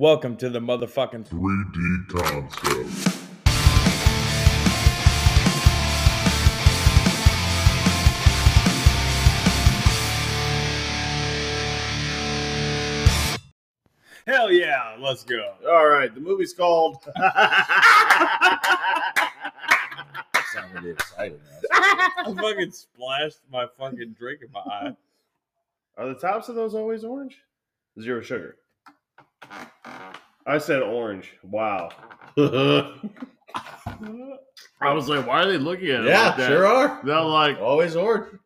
Welcome to the motherfucking 3D concept. Hell yeah, let's go. All right, the movie's called. Sounded exciting. I fucking splashed my fucking drink in my eye. Are the tops of those always orange? Zero sugar. I said orange. Wow. I was like, why are they looking at it? yeah, like that? sure are. They're like, Always orange.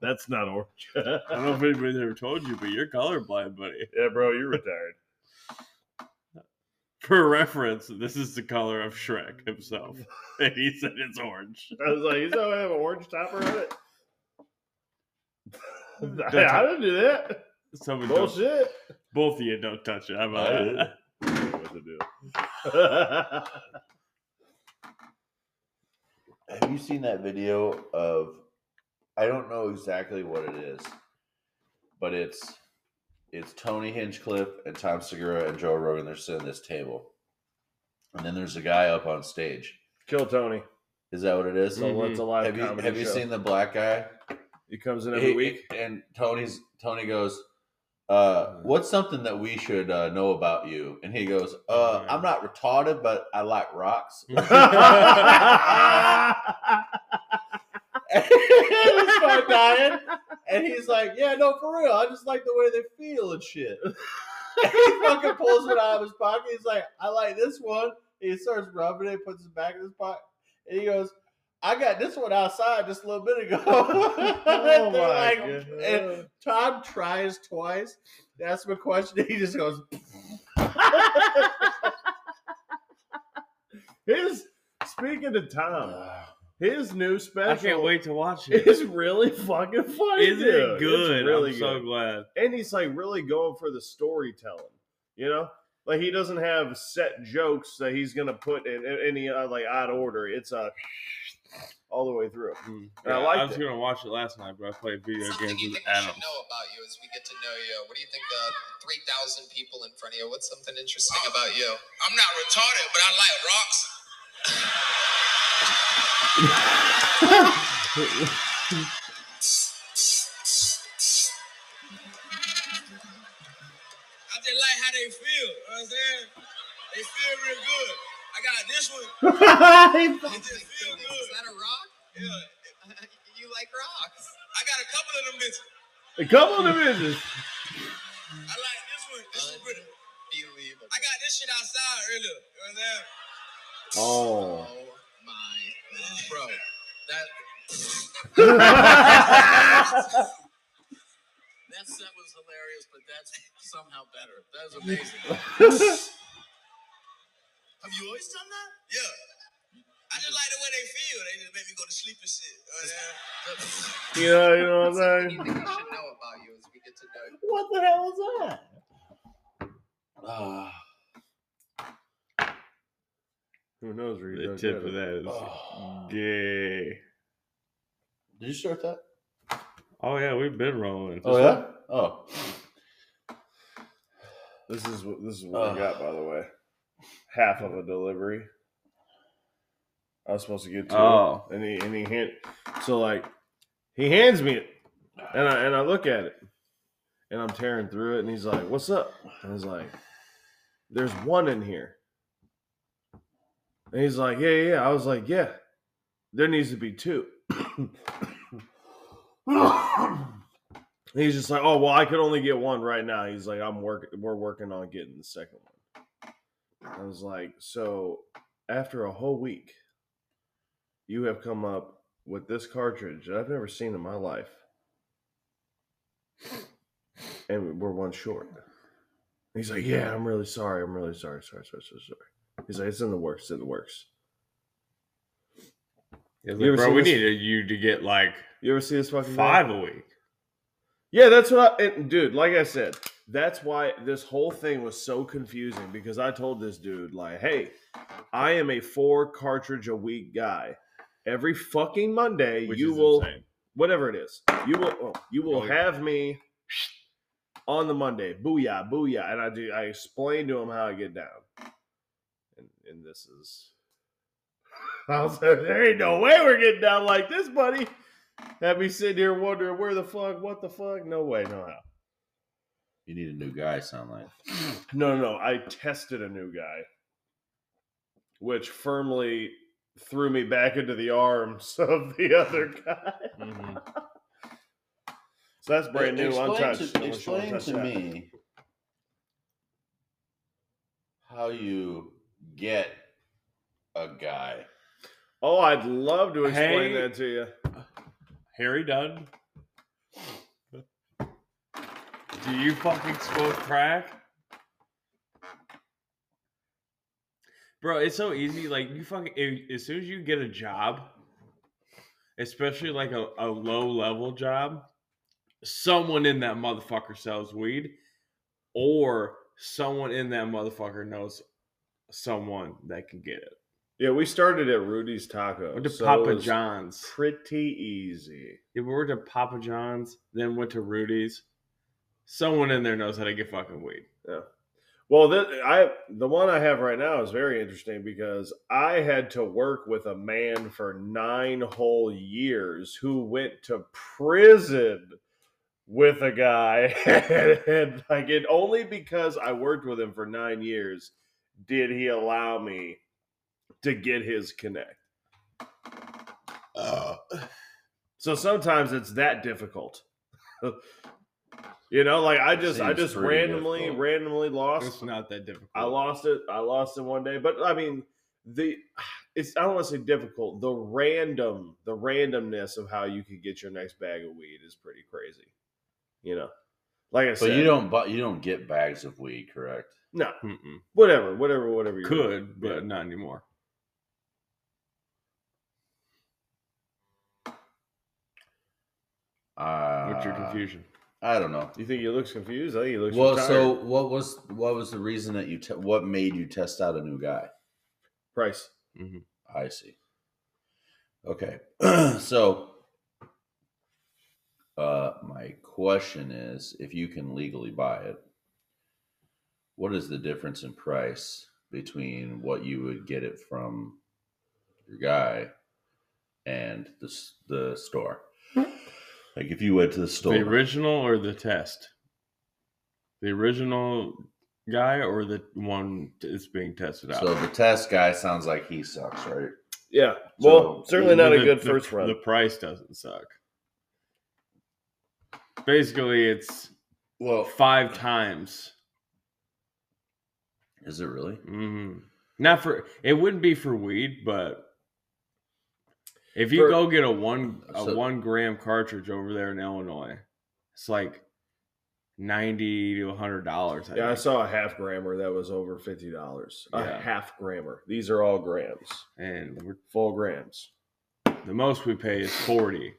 that's not orange. I don't know if anybody's ever told you, but you're colorblind, buddy. yeah, bro, you're retired. For reference, this is the color of Shrek himself. And he said it's orange. I was like, you still have an orange topper on it? I didn't do that. Someone don't, Bullshit. Both of you don't touch it. How about I that? what to do. Have you seen that video of? I don't know exactly what it is, but it's it's Tony Hinchcliffe and Tom Segura and Joe Rogan. They're sitting at this table, and then there's a guy up on stage. Kill Tony. Is that what it is? So Mhm. what's a live have you comedy have you show? seen the black guy? He comes in every He- week. and Tony's Tony goes, uh, "What's something that we should uh, know about you?" And he goes, uh, "I'm not retarded, but I like rocks." and start dying, and he's like, "Yeah, no, for real. I just like the way they feel and shit." And he fucking pulls it out of his pocket. He's like, "I like this one." He starts rubbing it, puts it back in his pocket, and he goes. I got this one outside just a little bit ago. oh my like- god. and Todd tries twice. to Ask him a question. He just goes, His speaking to Tom, his new special. I can't wait to watch it. It's really fucking funny. Isn't dude. it It's good? really I'm so good. glad. and he's like really going for the storytelling. You know, like he doesn't have set jokes that he's gonna put in in any uh, like odd order. It's a all the way through. Mm. And I Yeah, liked I was it. gonna watch it last night, but I played video Something games you with think Adam. should know about you as we get to know you. What do you think the 3,000 people in front of you, what's something interesting about you? I'm not retarded, but I like rocks. I just like how they feel. You know what I'm saying? They feel real good. I got this one. It just feel good. Is that a rock? Yeah. you like rocks. I got a couple of them bitches. a couple of the business. I like this one. This is pretty. Unbelievable. I got this shit outside earlier. You know what I'm saying? Oh. oh my. Bro, that. That set was hilarious, but that's somehow better. That was amazing. Have you always done that? Yeah. I just like the way they feel. They just make me go to sleep and shit. You know what You know, what I'm saying? Anything we should know about you as we get to know you. "What the hell is that?" Ah. Who knows? where you The tip of that is Oh. gay. Did you start that? Oh yeah, we've been rolling. Oh yeah. Oh. This is what this is what Ugh. I got, by the way. Half of a delivery. I was supposed to get two, Oh. and he and he hand so like he hands me it, and I and I look at it, and I'm tearing through it, and he's like, "What's up?" And he's like, "There's one in here," and he's like, "Yeah, yeah." yeah." I was like, "Yeah, there needs to be two. He's just like, oh well, I could only get one right now. He's like, I'm working. We're working on getting the second one. I was like, so after a whole week, you have come up with this cartridge that I've never seen in my life, and we're one short. He's like, yeah, I'm really sorry. I'm really sorry. Sorry, sorry, sorry, sorry. He's like, it's in the works. It's in the works. You bro, we this- needed you to get like You ever see this fucking guy? five a week. Yeah, that's what I, and dude, like I said, that's why this whole thing was so confusing because I told this dude, like, hey, I am a four cartridge a week guy. Every fucking Monday, Which you will, insane. whatever it is, you will, oh, you will Oh, have me on the Monday. Booyah, booyah. And I do I explain to him how I get down. And and this is I was like, there ain't no way we're getting down like this, buddy. Have me sitting here wondering where the fuck, what the fuck? No way, no how. You need a new guy, sound like. No, no, no. I tested a new guy, which firmly threw me back into the arms of the other guy. Mhm. So that's brand new, Explain untouched. To, unless you wanna explain to that. me how you get a guy. Oh, I'd love to explain Hey. that to you. Harry Dunn. Do you fucking smoke crack? Bro, it's so easy. Like you fucking if- as soon as you get a job, especially like a, a low level job, someone in that motherfucker sells weed, or someone in that motherfucker knows someone that can get it. Yeah, we started at Rudy's Taco. Went to so Papa John's. Pretty easy. Yeah, we went to Papa John's, then went to Rudy's. Someone in there knows how to get fucking weed. Well, I the one I have right now is very interesting because I had to work with a man for nine whole years who went to prison with a guy, and like it only because I worked with him for nine years did he allow me to get his connect. Uh. So sometimes it's that difficult. you know, like I just I just randomly difficult. randomly lost It's not that difficult. I lost it. I lost it one day, but I mean, the it's I don't want to say difficult. The random, the randomness of how you could get your next bag of weed is pretty crazy. You know, like I But said, you don't bu- you don't get bags of weed, correct? no, Mm-mm. whatever, whatever, whatever. you Could, but Yeah. not anymore. Uh, What's your confusion? I don't know. You think he looks confused? I think he looks Well, retired. so what was what was the reason that you te- what made you test out a new guy? price. I see. Okay, so uh, my question is, if you can legally buy it, what is the difference in price between what you would get it from your guy and the the store? Like if you went to the store, The original or the test? The original guy or the one that's being tested out? so the test guy sounds like he sucks, right? Yeah. So, Well, certainly not a good the- first run. The price doesn't suck. Basically, it's Well, five times. is it really? Mm-hmm. Not for it wouldn't be for weed, but if you For- go get a one a So- one gram cartridge over there in Illinois, it's like ninety to hundred dollars. yeah, I saw a half grammer that was over fifty dollars. A half grammer. These are all grams, and we're, full grams. the most we pay is forty.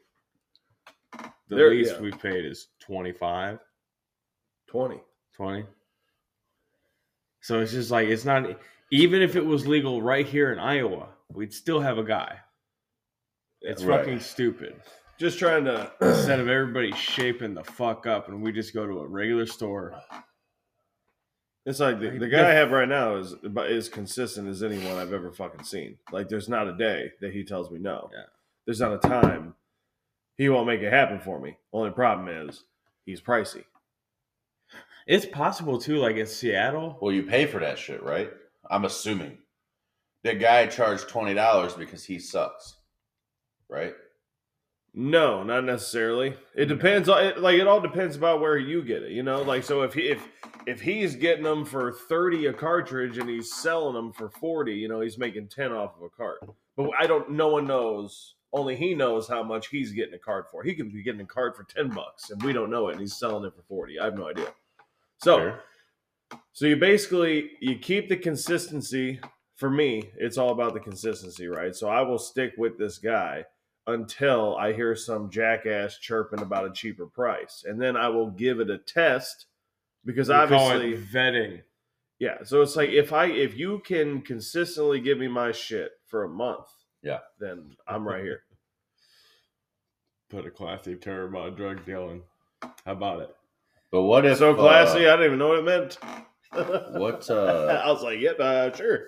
The There- least yeah. we paid is 25, Twenty. 20. So it's just like it's not even if it was legal right here in Iowa, we'd still have a guy. It's Right. fucking stupid. Just trying to instead of everybody shaping the fuck up and we just go to a regular store. It's like the, the guy I have right now is about as consistent as anyone I've ever fucking seen. Like there's not a day that he tells me no. Yeah. There's not a time he won't make it happen for me. Only problem is he's pricey. It's possible too, like in Seattle. Well, you pay for that shit, right? I'm assuming. The guy charged twenty dollars because he sucks, right? No, not necessarily. It depends on it, like it all depends about where you get it. You know, like so if he if if he's getting them for thirty a cartridge and he's selling them for forty, you know, he's making ten off of a cart. But I don't. No one knows. Only he knows how much he's getting a card for. He could be getting a card for ten bucks, and we don't know it. And he's selling it for forty. I have no idea. So, so you basically you keep the consistency. For me, it's all about the consistency, right? So I will stick with this guy until I hear some jackass chirping about a cheaper price, and then I will give it a test because We call obviously, it vetting. yeah. So it's like if I if you can consistently give me my shit for a month, Yeah. then I'm right here. Put a classy term on drug dealing. How about it? But what if so classy. uh, I didn't even know what it meant. what uh, I was like, yep, uh, sure.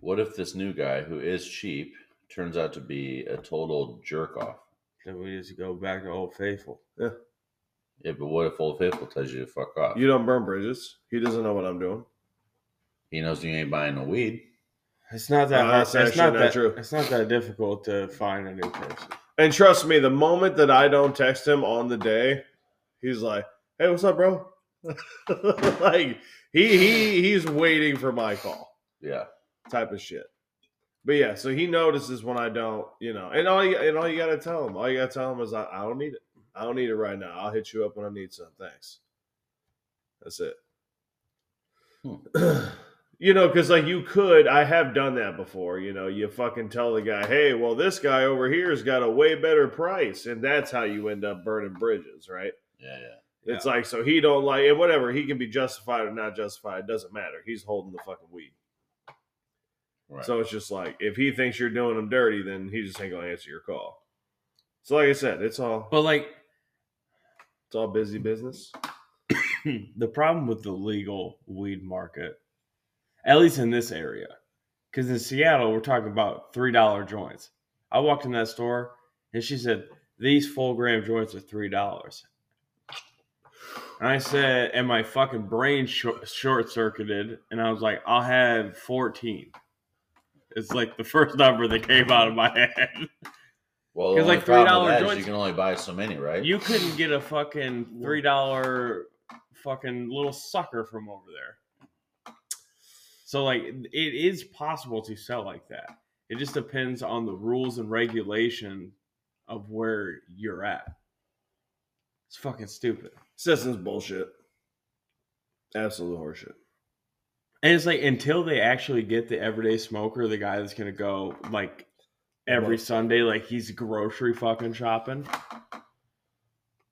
what if this new guy who is cheap turns out to be a total jerk off? Then we just go back to Old Faithful. Yeah, but what if Old Faithful tells you to fuck off? You don't burn bridges. He doesn't know what I'm doing. he knows you ain't buying no weed. It's not that Uh, hard. that's It's not not that. true. It's not that difficult to find a new person. And trust me, the moment that I don't text him on the day, he's like, "Hey, what's up, bro?" like he he he's waiting for my call, Yeah. type of shit. But yeah, so he notices when I don't, you know, and all you and all you gotta tell him, all you gotta tell him is I, I don't need it. I don't need it right now. I'll hit you up when I need some. Thanks. That's it. Hmm. you know, because like you could, I have done that before. You know, you fucking tell the guy, hey, well, this guy over here's got a way better price, and that's how you end up burning bridges, right? Yeah, yeah. It's like so he don't like it, whatever he can be justified or not justified. It doesn't matter. He's holding the fucking weed. Right. So it's just like if he thinks you're doing him dirty, then he just ain't gonna answer your call. So like I said, it's all But like it's all busy business. the problem with the legal weed market, at least in this area, because in Seattle we're talking about three dollar joints. I walked in that store and she said these full gram joints are three dollars. And I said, and my fucking brain short circuited, and I was like, I'll have fourteen. It's like the first number that came out of my head. well, the 'cause, only like, problem with $3 joints- you can only buy so many, right? You couldn't get a fucking three dollar fucking little sucker from over there. So like it is possible to sell like that. It just depends on the rules and regulation of where you're at. It's fucking stupid. Sisson's bullshit. Absolute horseshit. And it's like until they actually get the everyday smoker, the guy that's gonna go like every Sunday, like he's grocery fucking shopping.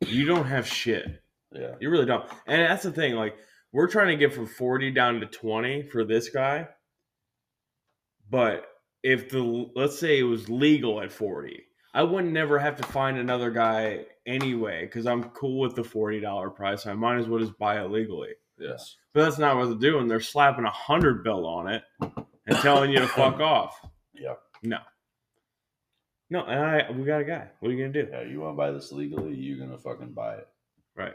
You don't have shit. yeah. You really don't. And that's the thing. Like, we're trying to get from 40 down to 20 for this guy. But if the, let's say it was legal at 40, I wouldn't never have to find another guy anyway because I'm cool with the $40 price. I might as well just buy it legally. Yes. But that's not what they're doing. They're slapping a hundred bill on it and telling you to fuck off. Yeah. No. No, and I we got a guy. What are you gonna do? Yeah, you want to buy this legally? You're gonna fucking buy it. Right.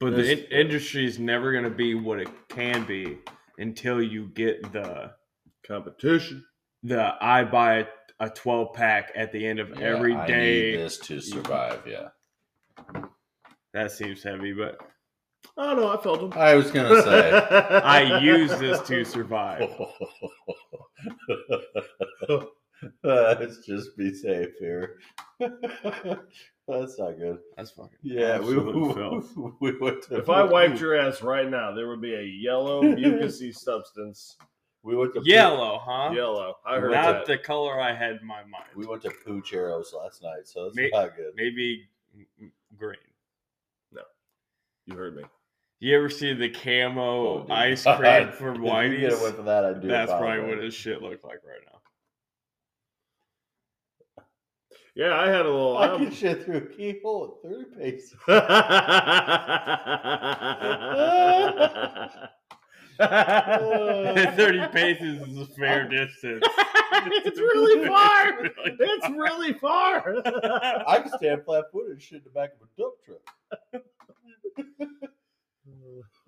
But the There's- in- industry is never going to be what it can be until you get the Competition. the I buy a 12 pack at the end of Yeah, every I need this to survive. Yeah. That seems heavy, but Oh no, I felt him. I was gonna say. I use this to survive. Let's just be safe here. That's not good. That's fucking Yeah, we, absolute we went to. If I wiped your ass right now, there would be a yellow mucousy substance. we went to Yellow, huh? Yellow. I heard Not that. the color I had in my mind. We went to Poocheros last night, so it's May- not good. Maybe green. You heard me. You ever see the camo Oh, ice cream from If you get away from that, I do. That's probably what his shit looked like right now. Yeah, I had a little. I um, can shit through a keyhole at thirty paces. 30 paces is a fair distance. it's really far. It's really far. I can stand flat footed and shit in the back of a dump truck.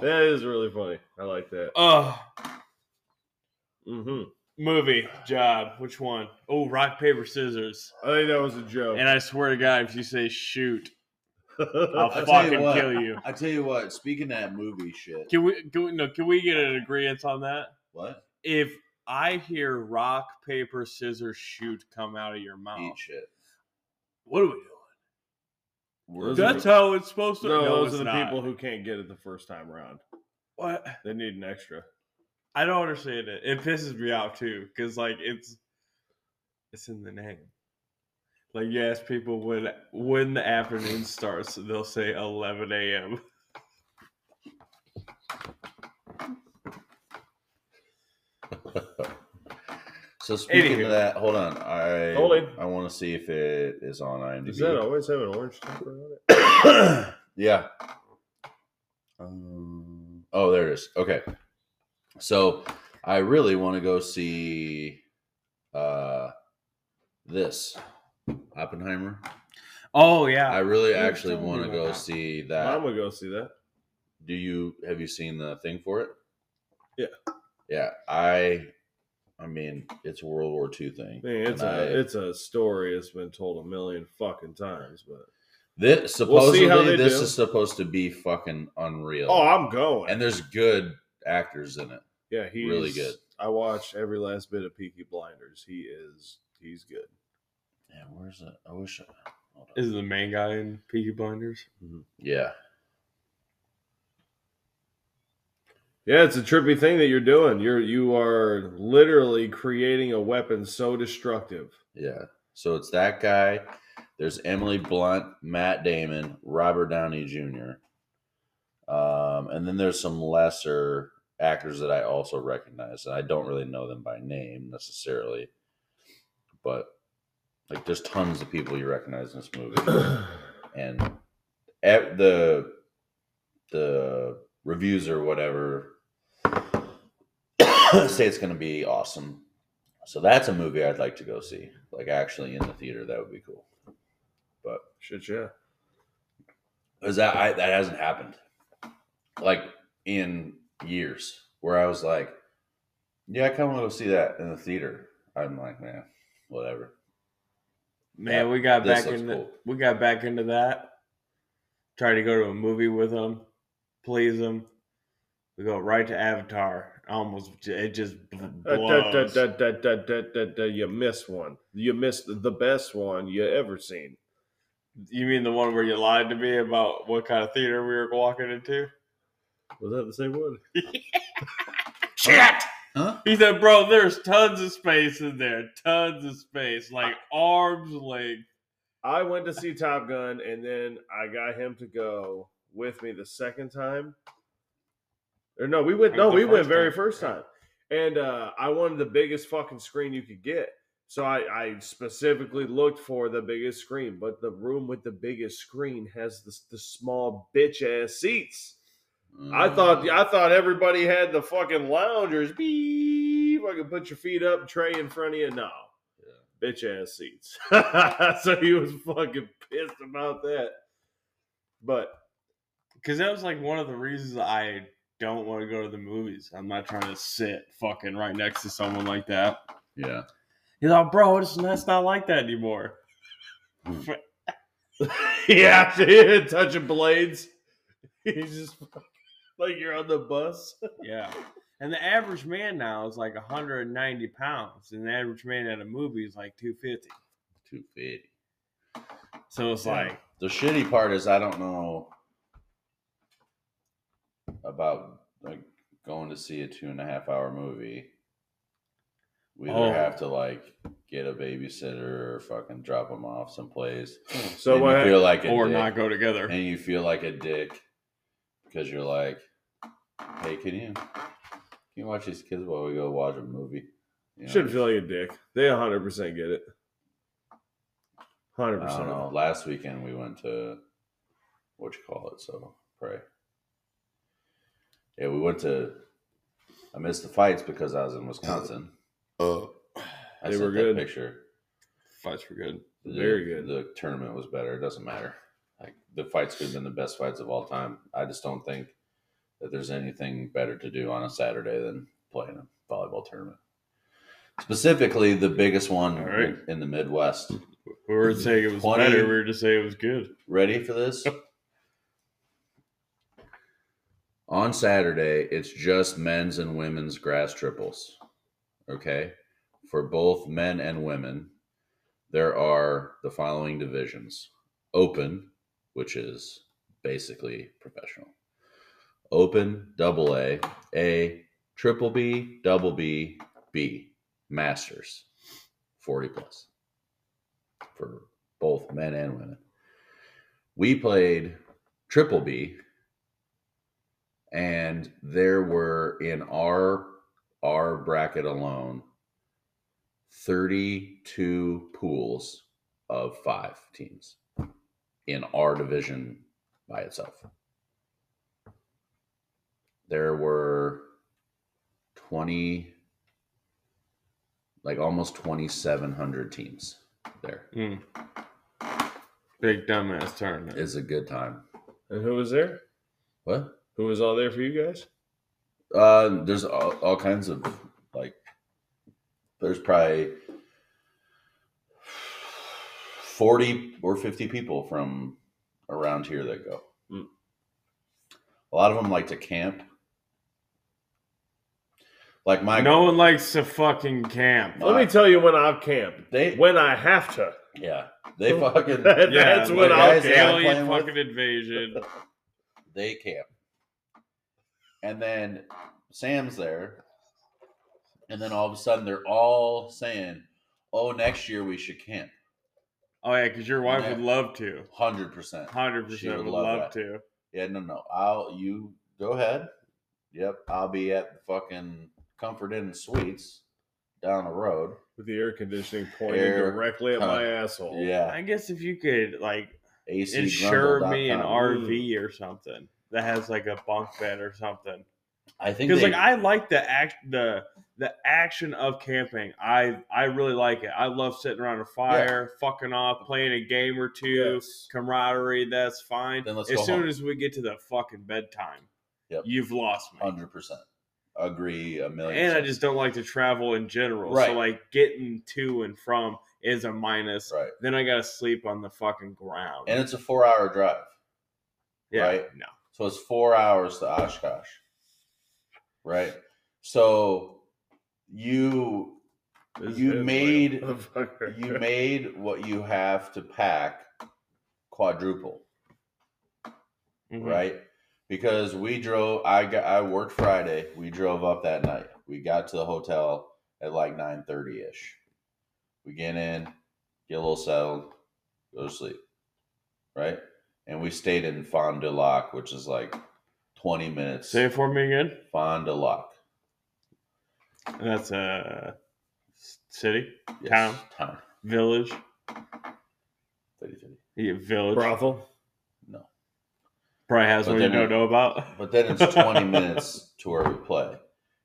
that is really funny. I like that. Oh, hmm movie, job. Which one? Oh, rock, paper, scissors. I think that was a joke. And I swear to God, if you say shoot, I'll I'll tell you fucking what. kill you. I tell you what. Speaking of that movie shit, Can we, can we, no, can we get an agreement on that? what? If I hear rock, paper, scissors, shoot come out of your mouth, Eat shit. What are we doing? We're- That's how it's supposed to. no, No, those it's are the not. people who can't get it the first time around. What? They need an extra. I don't understand it. It pisses me off too, because like it's it's in the name. Like you ask people when when the afternoon starts, they'll say eleven a.m. So speaking Anywho. of that, hold on. I Holding. I want to see if it is on IMDb. Does that always have an orange topper on it? yeah. Um, oh, there it is. Okay. So I really want to go see uh this Oppenheimer. Oh yeah. I really You actually telling me want to about go that. see I'm that. gonna go see that. Do you have you seen the thing for it? Yeah. Yeah. I I mean, it's a World War II thing. I mean, it's and a I- it's a story that's been told a million fucking times, but This We'll see how supposedly they this do. is supposed to be fucking unreal. oh, I'm going. and there's good actors in it. yeah, he's really good. I watched every last bit of Peaky Blinders. He is he's good. Yeah, where's it? I wish. I, hold on. Is the main guy in Peaky Blinders? Mm-hmm. yeah, Yeah, it's a trippy thing that you're doing. You're you are literally creating a weapon so destructive. yeah. So it's that guy. There's Emily Blunt, Matt Damon, Robert Downey Jr. Um, and then there's some lesser actors that I also recognize, and I don't really know them by name necessarily, but like there's tons of people you recognize in this movie. and at the the reviews or whatever say it's going to be awesome. So that's a movie I'd like to go see, like actually in the theater. That would be cool. But Shit, yeah. because that I, that hasn't happened, like in years, where I was like, "Yeah, I kind of want to go see that in the theater." I'm like, man, whatever. Man, we got this back into cool. we got back into that. Tried to go to a movie with him, please him. We go right to Avatar. Almost, it just bl- Uh, da, da, blows. da, you missed one. You missed the best one you ever seen. You mean the one where you lied to me about what kind of theater we were walking into? Was that the same one? Shit! Huh? He said, "Bro, there's tons of space in there, tons of space, like arms length." I went to see Top Gun, and then I got him to go with me the second time. Or no, we went. No, we went very time. first time, and uh, I wanted the biggest fucking screen you could get. So I, I specifically looked for the biggest screen, but the room with the biggest screen has the, the small bitch ass seats. I thought I thought everybody had the fucking loungers. Beep, I could put your feet up, tray in front of you. No, bitch ass seats. so he was fucking pissed about that. But Because that was like one of the reasons I don't want to go to the movies. I'm not trying to sit fucking right next to someone like that. yeah. He's like, bro, it's, it's not like that anymore. Hmm. yeah, touching blades. He's just like you're on the bus. Yeah. And the average man now is like 190 pounds, and the average man at a movie is like 250. Two fifty. So it's Yeah. like, The shitty part is I don't know about like going to see a two and a half hour movie. We either Oh. have to like get a babysitter or fucking drop them off someplace. Hmm. So and what? feel like or dick, not go together. and you feel like a dick because you're like, hey, can you can you watch these kids while we go watch a movie? You know, Shouldn't feel like a dick. They 100 percent get it. 100 I don't percent. know. Last weekend we went to what you call it, so pray. Yeah, we went to. I missed the fights because I was in Wisconsin. Oh. I They sent were that good. Picture. Fights were good. The- Very good. The tournament was better. It doesn't matter. Like the fights could have been the best fights of all time. I just don't think that there's anything better to do on a Saturday than playing a volleyball tournament. Specifically, the biggest one All right. in the Midwest. We were saying it was 20 better. We were just saying it was good. Ready for this? On Saturday, it's just men's and women's grass triples. Okay. For both men and women, there are the following divisions Open, which is basically professional, Open, double A, A, triple B, double B, B, Masters, 40 plus for both men and women we played triple B, and there were in our our bracket alone 32 pools of five teams in our division by itself. There were 20, like almost 2,700 teams there. Mm. Big dumbass tournament. It's a good time. And who was there? What? Who was all there for you guys? Uh, there's all, all kinds of like, there's probably 40 or 50 people from around here that go. Hmm. A lot of them like to camp. Like my, no one likes to fucking camp. My- Let me tell you when I've camped. they, When I have to. yeah, they fucking, That- Yeah, that's when I'll guys that camp. Alien playing with- fucking invasion. they camp. And then Sam's there. And then all of a sudden they're all saying, oh, next year we should camp. Oh yeah, because your wife Yeah. would love to. 100%. Hundred She percent would would love love, that. to. Yeah, no, no. I'll you go ahead. Yep, I'll be at the fucking Comfort Inn Suites down the road. With the air conditioning pointing Air directly at my asshole. Yeah, I guess if you could like AC insure me an RV or something that has like a bunk bed or something. I think Because like I like the act the the action of camping. I I really like it. I love sitting around a fire, fucking off, playing a game or two, Yes. camaraderie. That's fine. As soon home. as we get to the fucking bedtime, Yep. you've lost me. hundred percent agree a million. And I just don't like to travel in general. Right. So like getting to and from is a minus. right, Then I gotta sleep on the fucking ground. and it's a four-hour drive, yeah, right? no. So it's four hours to Oshkosh, right? So you This You is like a made- you made what you have to pack quadruple. Mhm. right? Because we drove. I got. I worked Friday. We drove up that night. We got to the hotel at like nine thirty ish. We get in, get a little settled, go to sleep, right? And we stayed in Fond du Lac, which is like twenty minutes. Say it for me again. Fond du Lac, And that's a city, Yes, Town. town, village, Fitty, fitty. yeah, village. Brothel. No, Probably has But one you don't it- know about. but then it's twenty minutes to where we play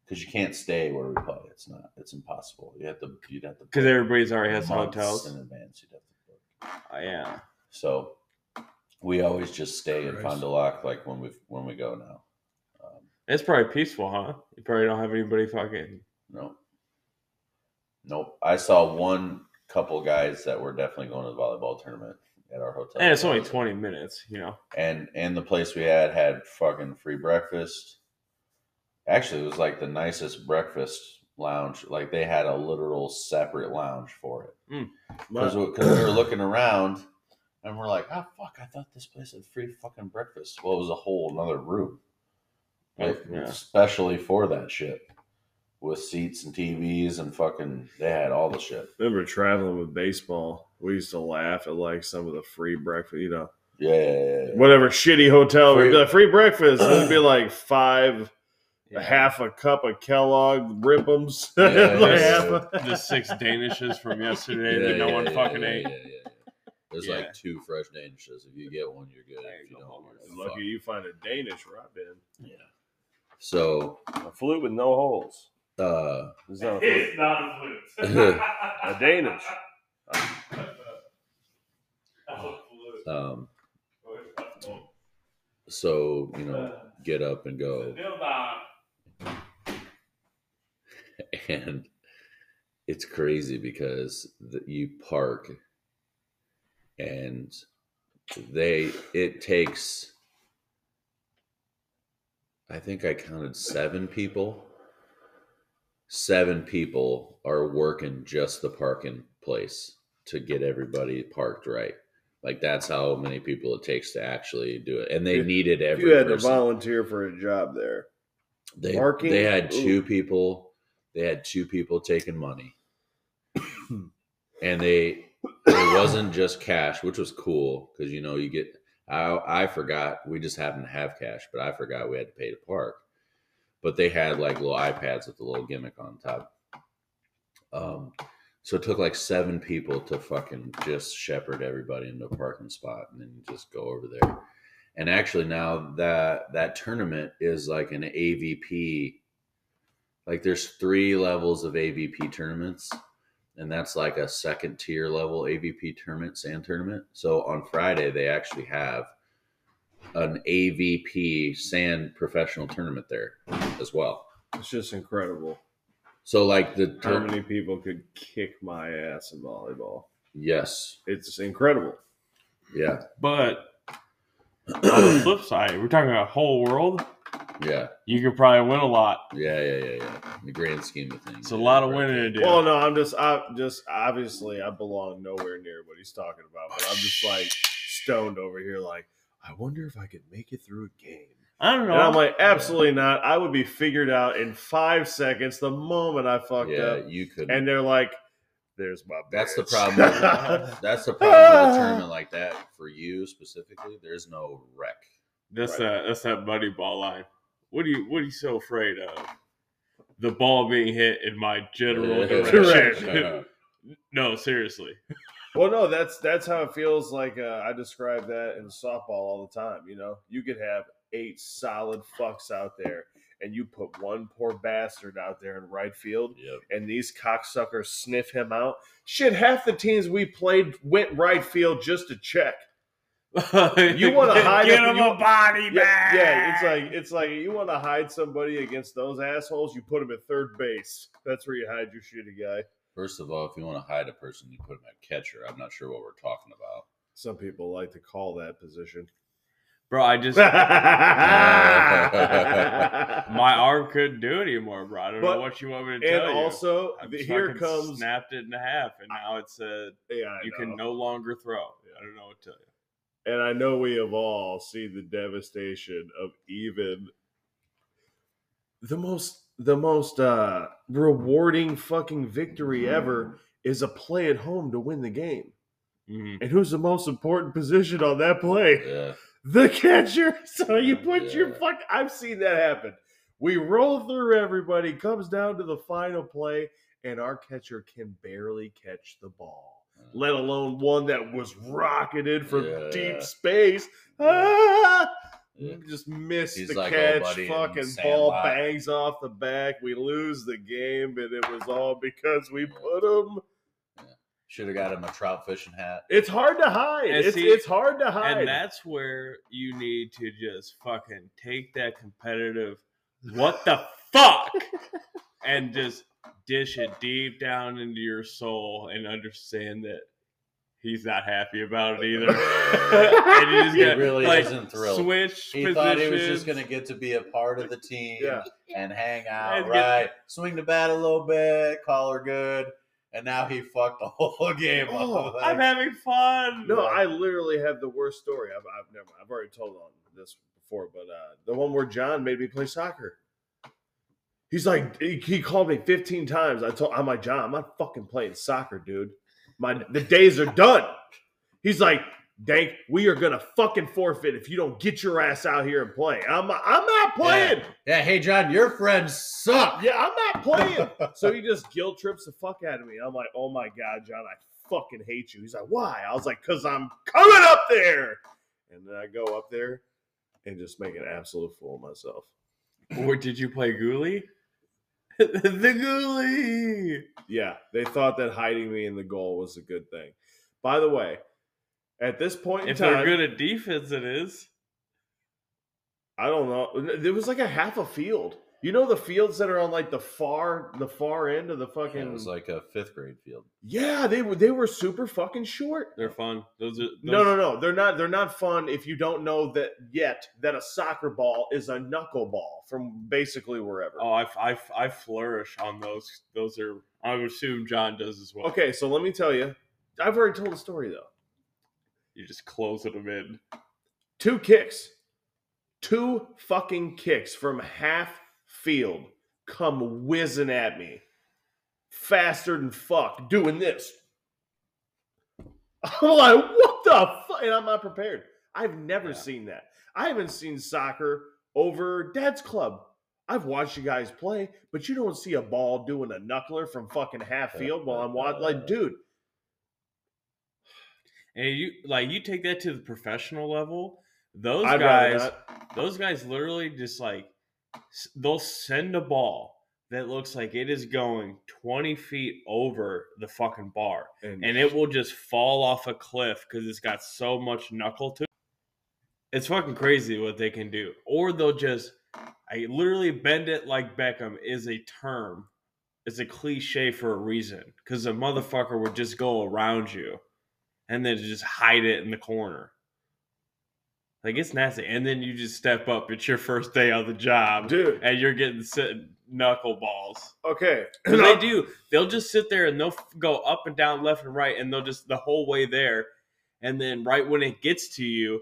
because you can't stay where we play. It's not. It's impossible. You have to. You'd have to Because everybody's already has months hotels. in advance. You'd have to book. Uh, yeah. So we always just stay in Christ. Fond du Lac like when we when we go now. Um, It's probably peaceful, huh? You probably don't have anybody fucking. no, nope. I saw one couple guys that were definitely going to the volleyball tournament at our hotel. And it's only 20 minutes, you know. And and the place we had had fucking free breakfast. Actually, it was like the nicest breakfast lounge. Like they had a literal separate lounge for it. because we, 'cause we were looking around and we're like, oh fuck, I thought this place had free fucking breakfast. Well, it was a whole another room, like, Yeah. especially for that shit, with seats and TVs and fucking. They had all the shit. remember traveling with baseball. We used to laugh at like some of the free breakfast, you know, Yeah, yeah, yeah, yeah. whatever shitty hotel. We'd Free- be like, free breakfast. It'd be like five, Yeah. half a cup of Kellogg Rip'ems. Yeah, Like yeah, yeah. the six Danishes from yesterday Yeah, that no one yeah, fucking yeah, ate. There's Yeah. like two fresh Danishes. If you get one, you're good. There If you you don't, you're fucked. Lucky you find a Danish where I've been. Yeah. So, A flute with no holes. uh, It's not a flute. It's not a flute. A Danish. um, so you know, get up and go. and it's crazy because the, you park and they it takes i think i counted seven people seven people are working just the parking place to get everybody parked right like that's how many people it takes to actually do it and they If- needed If every you had to volunteer for a job there, They Parking? they had Ooh. two people. They had two people taking money, and they it wasn't just cash, which was cool because you know you get. I I forgot we just happened to have cash, but I forgot we had to pay to park. But they had like little iPads with a little gimmick on top. Um, So it took like seven people to fucking just shepherd everybody into a parking spot and then just go over there. And actually now that that tournament is like an AVP. Like there's three levels of AVP tournaments, and that's like a second tier level AVP tournament, sand tournament. So on Friday they actually have an AVP sand professional tournament there as well. It's just incredible. So like the How many people could kick my ass in volleyball? yes, It's incredible. yeah, But on the flip side, we're talking about whole world. Yeah, You could probably win a lot. yeah, yeah, yeah, yeah. In the grand scheme of things, It's a yeah, lot of right. winning to do. Well, no, I'm just, I just obviously I belong nowhere near what he's talking about, but I'm just like stoned over here, like I wonder if I could make it through a game. I don't know. And I'm like, absolutely not. I would be figured out in five seconds the moment I fucked Yeah, up. you could. And they're like, "There's my." that's the problem. With, that's the problem with a tournament like that for you specifically. There's no wreck. that's Right. that. That's that buddy ball line. What are you? What are you so afraid of? The ball being hit in my general Yeah. direction. no, seriously. Well, no, that's that's how it feels like. Uh, I describe that in softball all the time. You know, you could have eight solid fucks out there, and you put one poor bastard out there in right field, Yep. and these cocksuckers sniff him out. Shit, half the teams we played went right field just to check. You want to hide Get it- him a body Yeah, bag. yeah, it's like it's like you want to hide somebody against those assholes. You put them at third base. That's where you hide your shitty guy. First of all, if you want to hide a person, you put them at catcher. I'm not sure what we're talking about. Some people like to call that position. bro. I just My my arm couldn't do it anymore, bro. I don't But- know what you want me to and tell you. And also I the- here comes snapped it in half, and now it said yeah, I you know. can no longer throw. I don't know what to tell you. And I know we have all seen the devastation of even the most the most uh rewarding fucking victory ever is a play at home to win the game. Mhm. And who's the most important position on that play? Yeah. The catcher. So you put your fuck I've seen that happen. We roll through everybody, comes down to the final play, and our catcher can barely catch the ball let alone one that was rocketed from Yeah. deep space. Ah! Yeah. Just missed He's the like, "Oh, catch. Fucking ball Lott. bangs off the back. We lose the game, and it was all because we put him. Should have got him a trout fishing hat. It's hard to hide. It's see- it's hard to hide. And that's where you need to just fucking take that competitive, what the fuck, and just dish it deep down into your soul and understand that he's not happy about it either. and you just He gotta, really like, isn't thrilled. Switch He thought he was just going to get to be a part of the team Yeah. and hang And out, get- right? Swing the bat a little bit, call her good, and now he fucked the whole game Oh, up. Like, I'm having fun. no, I literally have the worst story. I've, I've never. I've already told on this before, but uh, the one where John made me play soccer. He's like, he, he called me 15 times. I told, I'm like, John, I'm not fucking playing soccer, dude. My the days are done. He's like, Dank, we are gonna fucking forfeit if you don't get your ass out here and play. I'm, I'm not playing. yeah, hey, John, your friends suck. Yeah, I'm not playing. so he just guilt trips the fuck out of me. I'm like, oh my god, John, I fucking hate you. He's like, why? I was like, cause I'm coming up there. And then I go up there and just make an absolute fool of myself. Or did you play Ghoulie? The Ghoulie. Yeah, they thought that hiding me in the goal was a good thing. By the way, at this point in If time, they're good at defense, it is. I don't know. There was like a half a field. You know the fields that are on like the far the far end of the fucking It was like a fifth grade field. Yeah, they were they were super fucking short. They're fun. Those are those, No, no, no. They're not. They're not fun if you don't know that yet that a soccer ball is a knuckleball from basically wherever. Oh, I, I, I flourish on those. Those are. I would assume John does as well. Okay, so let me tell you. I've already told the story though. You just closing them in. Two kicks, two fucking kicks from half field come whizzing at me, faster than fuck, doing this. I'm like, what the fuck? And I'm not prepared. I've never Yeah. seen that. I haven't seen soccer over dad's club. I've watched you guys play, but you don't see a ball doing a knuckler from fucking half field while I'm watching. Like, dude, And you like you take that to the professional level. Those I'd guys, those guys literally just like they'll send a ball that looks like it is going 20 feet over the fucking bar And, and it will just fall off a cliff because it's got so much knuckle to it. It's fucking crazy what they can do. Or they'll just, I literally bend it like Beckham is a term. It's a cliche for a reason because a motherfucker would just go around you and then just hide it in the corner. Like it's nasty. And then you just step up. It's your first day on the job dude, and you're getting sit- knuckle balls. okay. they do. They'll just sit there and they'll f- go up and down, left and right, and they'll just the whole way there. And then right when it gets to you,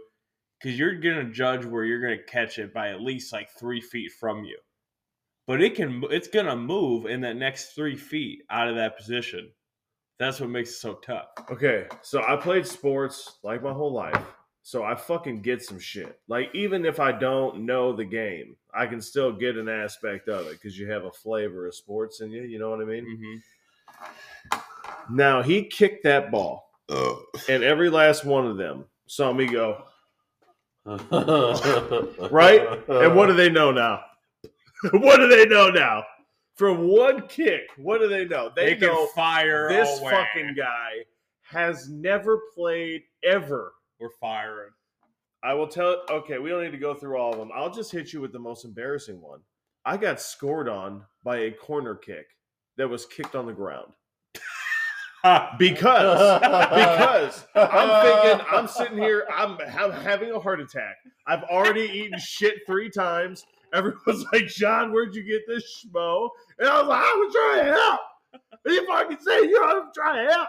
because you're gonna judge where you're gonna catch it by at least like three feet from you. But it can, it's gonna move in that next three feet out of that position. That's what makes it so tough. Okay, so I played sports like my whole life. So I fucking get some shit. Like even if I don't know the game, I can still get an aspect of it because you have a flavor of sports in you. You know what I mean? Mm-hmm. Now he kicked that ball, and every last one of them saw me go right. And what do they know now? what do they know now? From one kick, what do they know? They, They, can know fire this away. fucking guy has never played ever We're firing. I will tell. Okay, we don't need to go through all of them. I'll just hit you with the most embarrassing one. I got scored on by a corner kick that was kicked on the ground because because I'm thinking I'm sitting here I'm, I'm having a heart attack. I've already eaten shit three times. Everyone's like, John, where'd you get this schmo? And I was like, I was trying to help. And you fucking say you know I'm trying to help.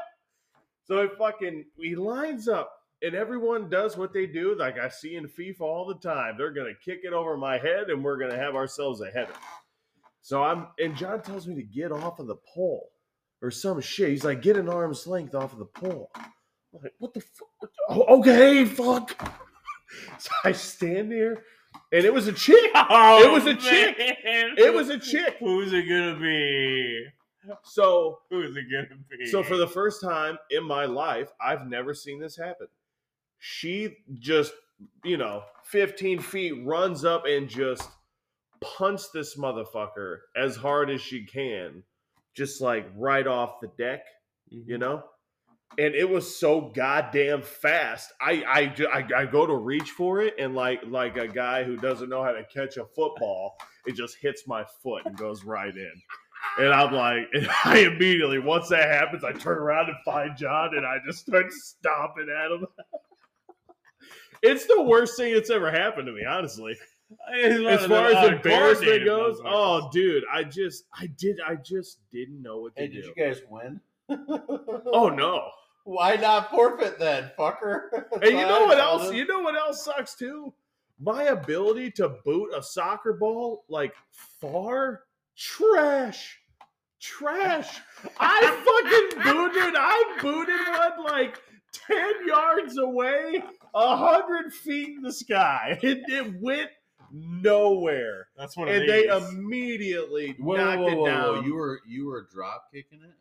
So it fucking he lines up and everyone does what they do, like I see in FIFA all the time. They're gonna kick it over my head, and we're gonna have ourselves a header. So I'm, and John tells me to get off of the pole or some shit. He's like, get an arm's length off of the pole. I'm like, what the fuck? Oh, okay, fuck. So I stand there, and it was a chick. Oh, It was a chick. It was a chick. Who's it gonna be? So, Who's it gonna be? so for the first time in my life, I've never seen this happen. She just, you know, 15 feet runs up and just punts this motherfucker as hard as she can, just like right off the deck, Mm-hmm. you know? And it was so goddamn fast. I, I I I go to reach for it, and like like a guy who doesn't know how to catch a football, it just hits my foot and goes right in. And I'm like, and I immediately, once that happens, I turn around and find John, and I just start stomping at him. it's the worst thing that's ever happened to me, honestly as far as embarrassment goes, oh, dude, I just, I did, I just didn't know what to Hey, do. did you guys win? oh no! Why not forfeit then, fucker? And you know what else? You know what else sucks too? My ability to boot a soccer ball like far trash, trash. I fucking booted. I booted one like ten yards away, a hundred feet in the sky. It, it went nowhere. That's what and they immediately Whoa, knocked whoa, it down. whoa, You were you were drop kicking it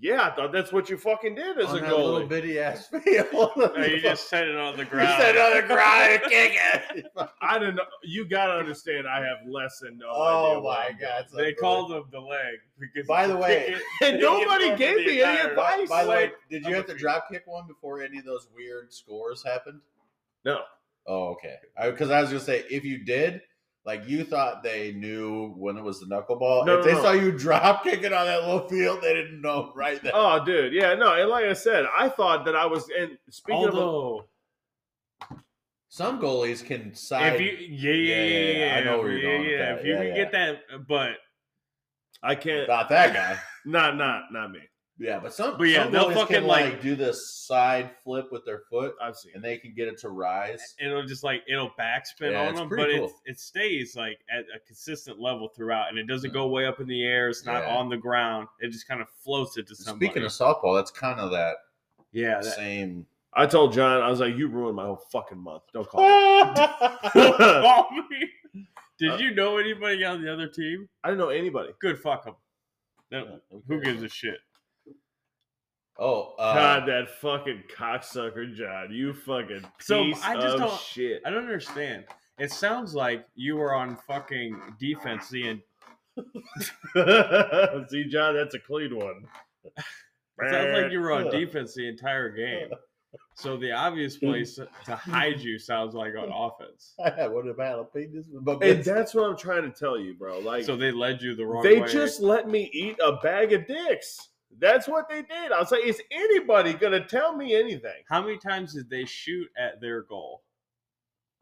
yeah, I thought that's what you fucking did as on a that little bitty ass field. No, you just set it on the You ground. said on the ground and kick it. I don't know. You gotta understand. I have less than no Oh idea. my I'm god! They called them the leg because By the way- it- And nobody gave me any advice. By the way, did I'm you have to drop kick one before any of those weird scores happened? No. Oh, okay. Because I, was gonna say, if you did, like you thought they knew when it was the knuckleball. No, if no, they no. saw you drop kicking on that little field, they didn't know right then. Oh, dude. Yeah, no. And like I said, I thought that I was. And speaking of, Although, Some goalies can side. if you yeah yeah yeah yeah, yeah, I know where you're yeah, going with yeah, that. if you Yeah, can yeah. get that, but I can't. not that guy. Not, not, not me. Yeah, but some. But yeah, some they'll fucking, can, like- do this side flip with their foot, I've seen. and they can get it to rise. it'll just like it'll backspin Yeah, on them, but cool. it it stays like at a consistent level throughout, and it doesn't go way up in the air. It's not Yeah. on the ground. It just kind of floats it to somebody. Speaking of softball, that's kind of that yeah, that, same. I told John, I was like, "You ruined my whole fucking month. Don't call me." Call me. Did uh, you know anybody on the other team? I didn't know anybody. Good, fuck them. Yeah, Who gives a shit? Oh, uh, God, that fucking cocksucker, John. You fucking piece So, I just of don't- shit. I don't understand. It sounds like you were on fucking defense the en- See, John, that's a clean one. It sounds like you were on defense the entire game. So the obvious place to hide you sounds like on offense. what about jalapenos? But And that's what I'm trying to tell you, bro. Like, So they led you the wrong way. they way. just let me eat a bag of dicks. That's what they did. I was like, is anybody gonna tell me anything? How many times did they shoot at their goal?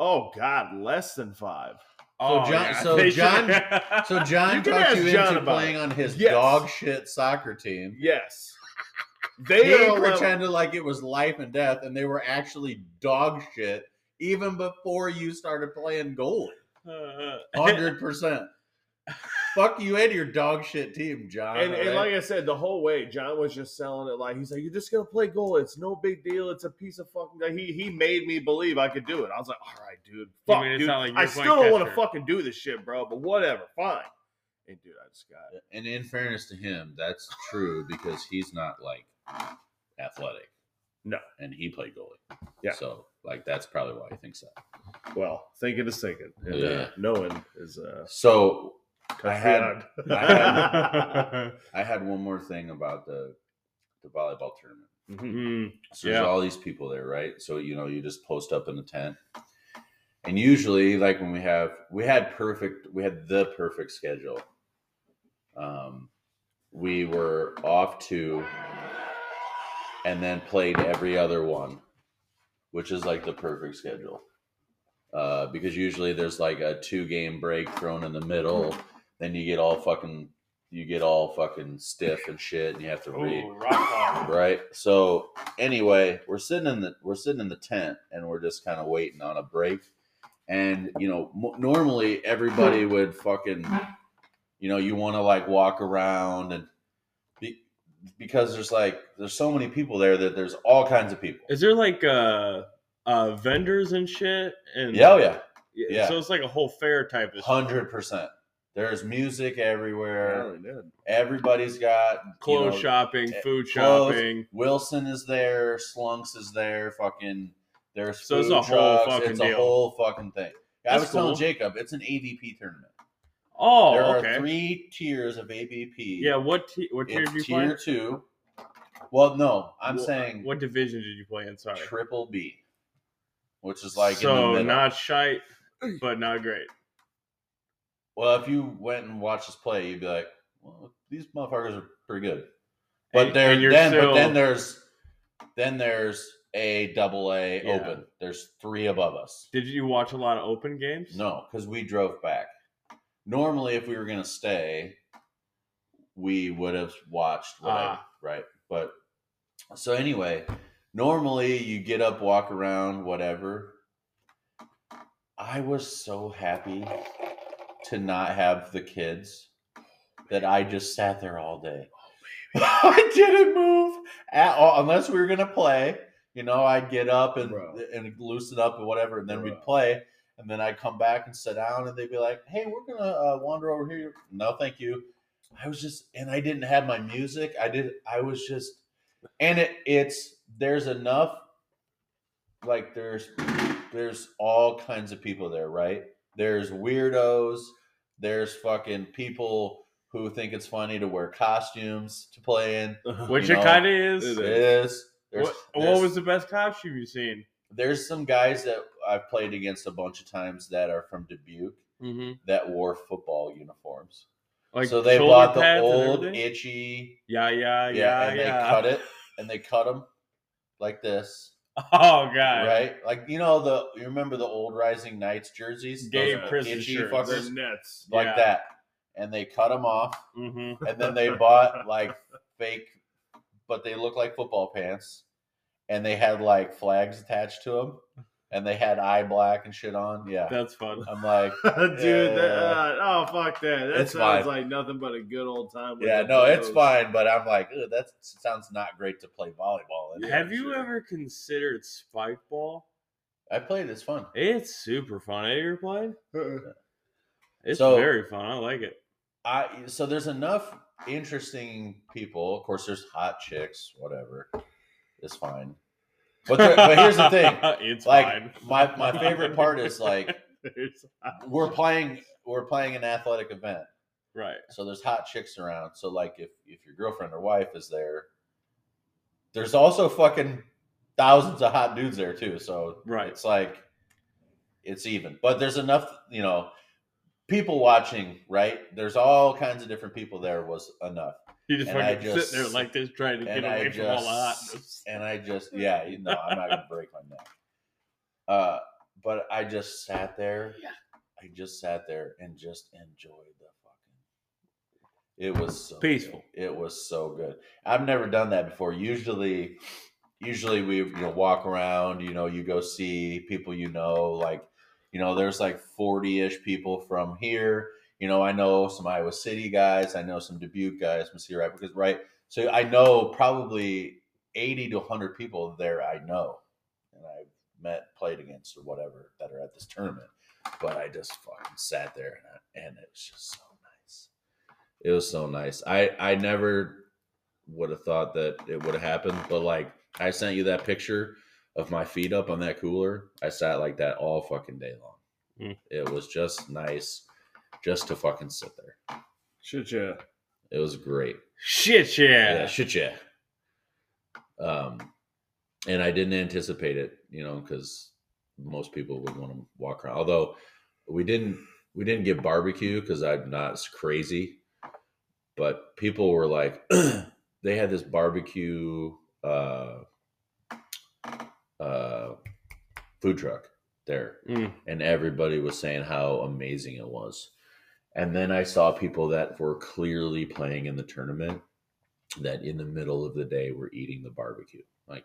Oh God, less than five. Oh, John- so they John- should- So John You can talked ask you John into about playing it. on his Yes. dog shit soccer team. Yes, they He are a level- pretended like it was life and death, and they were actually dog shit even before you started playing goalie. Uh, Hundred percent. Fuck you and your dog shit team, John. And, and alright? like I said, the whole way, John was just selling it like he's like, "You're just gonna play goal. It's no big deal. It's a piece of fucking." Like, he he made me believe I could do it. I was like, "All right, dude. Fuck, made it dude. like I still don't want to fucking do this shit, bro. But whatever, fine." And dude, I just got it. and in fairness to him, that's true because he's not like athletic. No. and he played goalie. Yeah. so like that's probably why he thinks that. Well, thinking is thinking. And, Yeah. uh, knowing is uh. So cut I had- I had- I had one more thing about the the volleyball tournament. mm, So Yeah. there's all these people there, right? So you know, you just post up in the tent. And usually, like when we have we had perfect we had the perfect schedule. Um we were off two and then played every other one, which is like the perfect schedule. Uh, because usually there's like a two game break thrown in the middle, then you get all fucking you get all fucking stiff and shit, and you have to read. right so anyway we're sitting in the we're sitting in the tent and we're just kind of waiting on a break and you know m- normally everybody would fucking you know you want to like walk around and be, because there's like there's so many people there that there's all kinds of people Is there like uh, uh vendors and shit? And yeah oh yeah yeah. So it's like a whole fair type of hundred percent there's music everywhere Really did. everybody's got you clothes know, shopping, eh, food clothes. shopping. Wilson is there, Slunks is there, fucking there's So it's food a whole trucks, fucking it's deal. a whole fucking thing. I That's was telling. Jacob, it's an AVP tournament. Oh, there are okay. three tiers of AVP. Yeah, what t- what tier it's did you play? tier two. Well, no, I'm Wh- saying what division did you play in? Sorry. triple B, which is like in the so not shite, but not great. Well, if you went and watched us play, you'd be like, well, these motherfuckers are pretty good. But And- there, and then, but then there's, then there's a double A Yeah. open. There's three above us. Did you watch a lot of open games? No, because we drove back. Normally, if we were gonna stay, we would have watched Ah. right? But so anyway, normally you get up, walk around, whatever. I was so happy to not have the kids that I just sat there all day. I didn't move at all unless we were gonna play. You know, I'd get up and Bro. and loosen up and whatever, and then Bro. we'd play. And then I'd come back and sit down, and they'd be like, "Hey, we're gonna uh, wander over here." No, thank you. I was just, and I didn't have my music. I did. I was just, and it, it's there's enough. Like there's, there's all kinds of people there, right? There's weirdos. There's fucking people who think it's funny to wear costumes to play in. Which You it kind of is. it It is. There's, What, there's- what was the best costume you've seen? there's some guys that I've played against a bunch of times that are from Dubuque Mm-hmm. that wore football uniforms. Like so they bought the old itchy, Yeah, yeah, yeah, yeah, and yeah. they cut it and they cut them like this, Oh god. right? Like you know the you remember the old Rising Knights jerseys, Gabe Those Prison shirts. fuckers nets. like Yeah. that, and they cut them off, Mm-hmm. and then they bought like fake, but they look like football pants, and they had like flags attached to them, and they had eye black and shit on. Yeah, That's fun. I'm like, Dude, Yeah. that, uh, oh fuck that! That It's sounds fine. like nothing but a good old time. with yeah, the no, it's fine, but I'm like, that sounds not great to play volleyball. in. Have you sure. ever considered spike ball? I played. It's fun. It's super fun. Have you ever played? It's So- very fun. I like it. I so there's enough interesting people. Of course, there's hot chicks. Whatever, it's fine. But there, but here's the thing. it's Like fine. my my favorite part is like we're playing we're playing an athletic event, right. so there's hot chicks around. So like if if your girlfriend or wife is there, there's also fucking thousands of hot dudes there too. So Right. it's like it's even. But there's enough, you know, people watching. Right? There's all kinds of different people there. Was enough. You just And I fucking just- sit there like this, trying to get and I away from all the hotness. and I just yeah, you know, I'm not gonna break my neck. Uh, but I just sat there. Yeah. I just sat there and just enjoyed the fucking. It was so Peaceful. good. It was so good. I've never done that before. Usually, usually we you know walk around. You know, you go see people you know. Like, you know, there's like forty ish people from here. You know, I know some Iowa City guys. I know some Dubuque guys. Monsieur, right? Because right. So I know probably 80 to 100 people there I know and I've met, played against, or whatever that are at this tournament. But I just fucking sat there and, I, and it was just so nice. It was so nice. I, I never would have thought that it would have happened, but like I sent you that picture of my feet up on that cooler. I sat like that all fucking day long. Mm. It was just nice just to fucking sit there. Shit, yeah. It was great. Shit, yeah. Yeah, shit, yeah. Um, and I didn't anticipate it, you know, because most people would want to walk around. Although we didn't, we didn't get barbecue because I'm not as crazy. But people were like, they had this barbecue uh, uh, food truck there, Mm. and everybody was saying how amazing it was. And then I saw people that were clearly playing in the tournament that in the middle of the day were eating the barbecue. Like,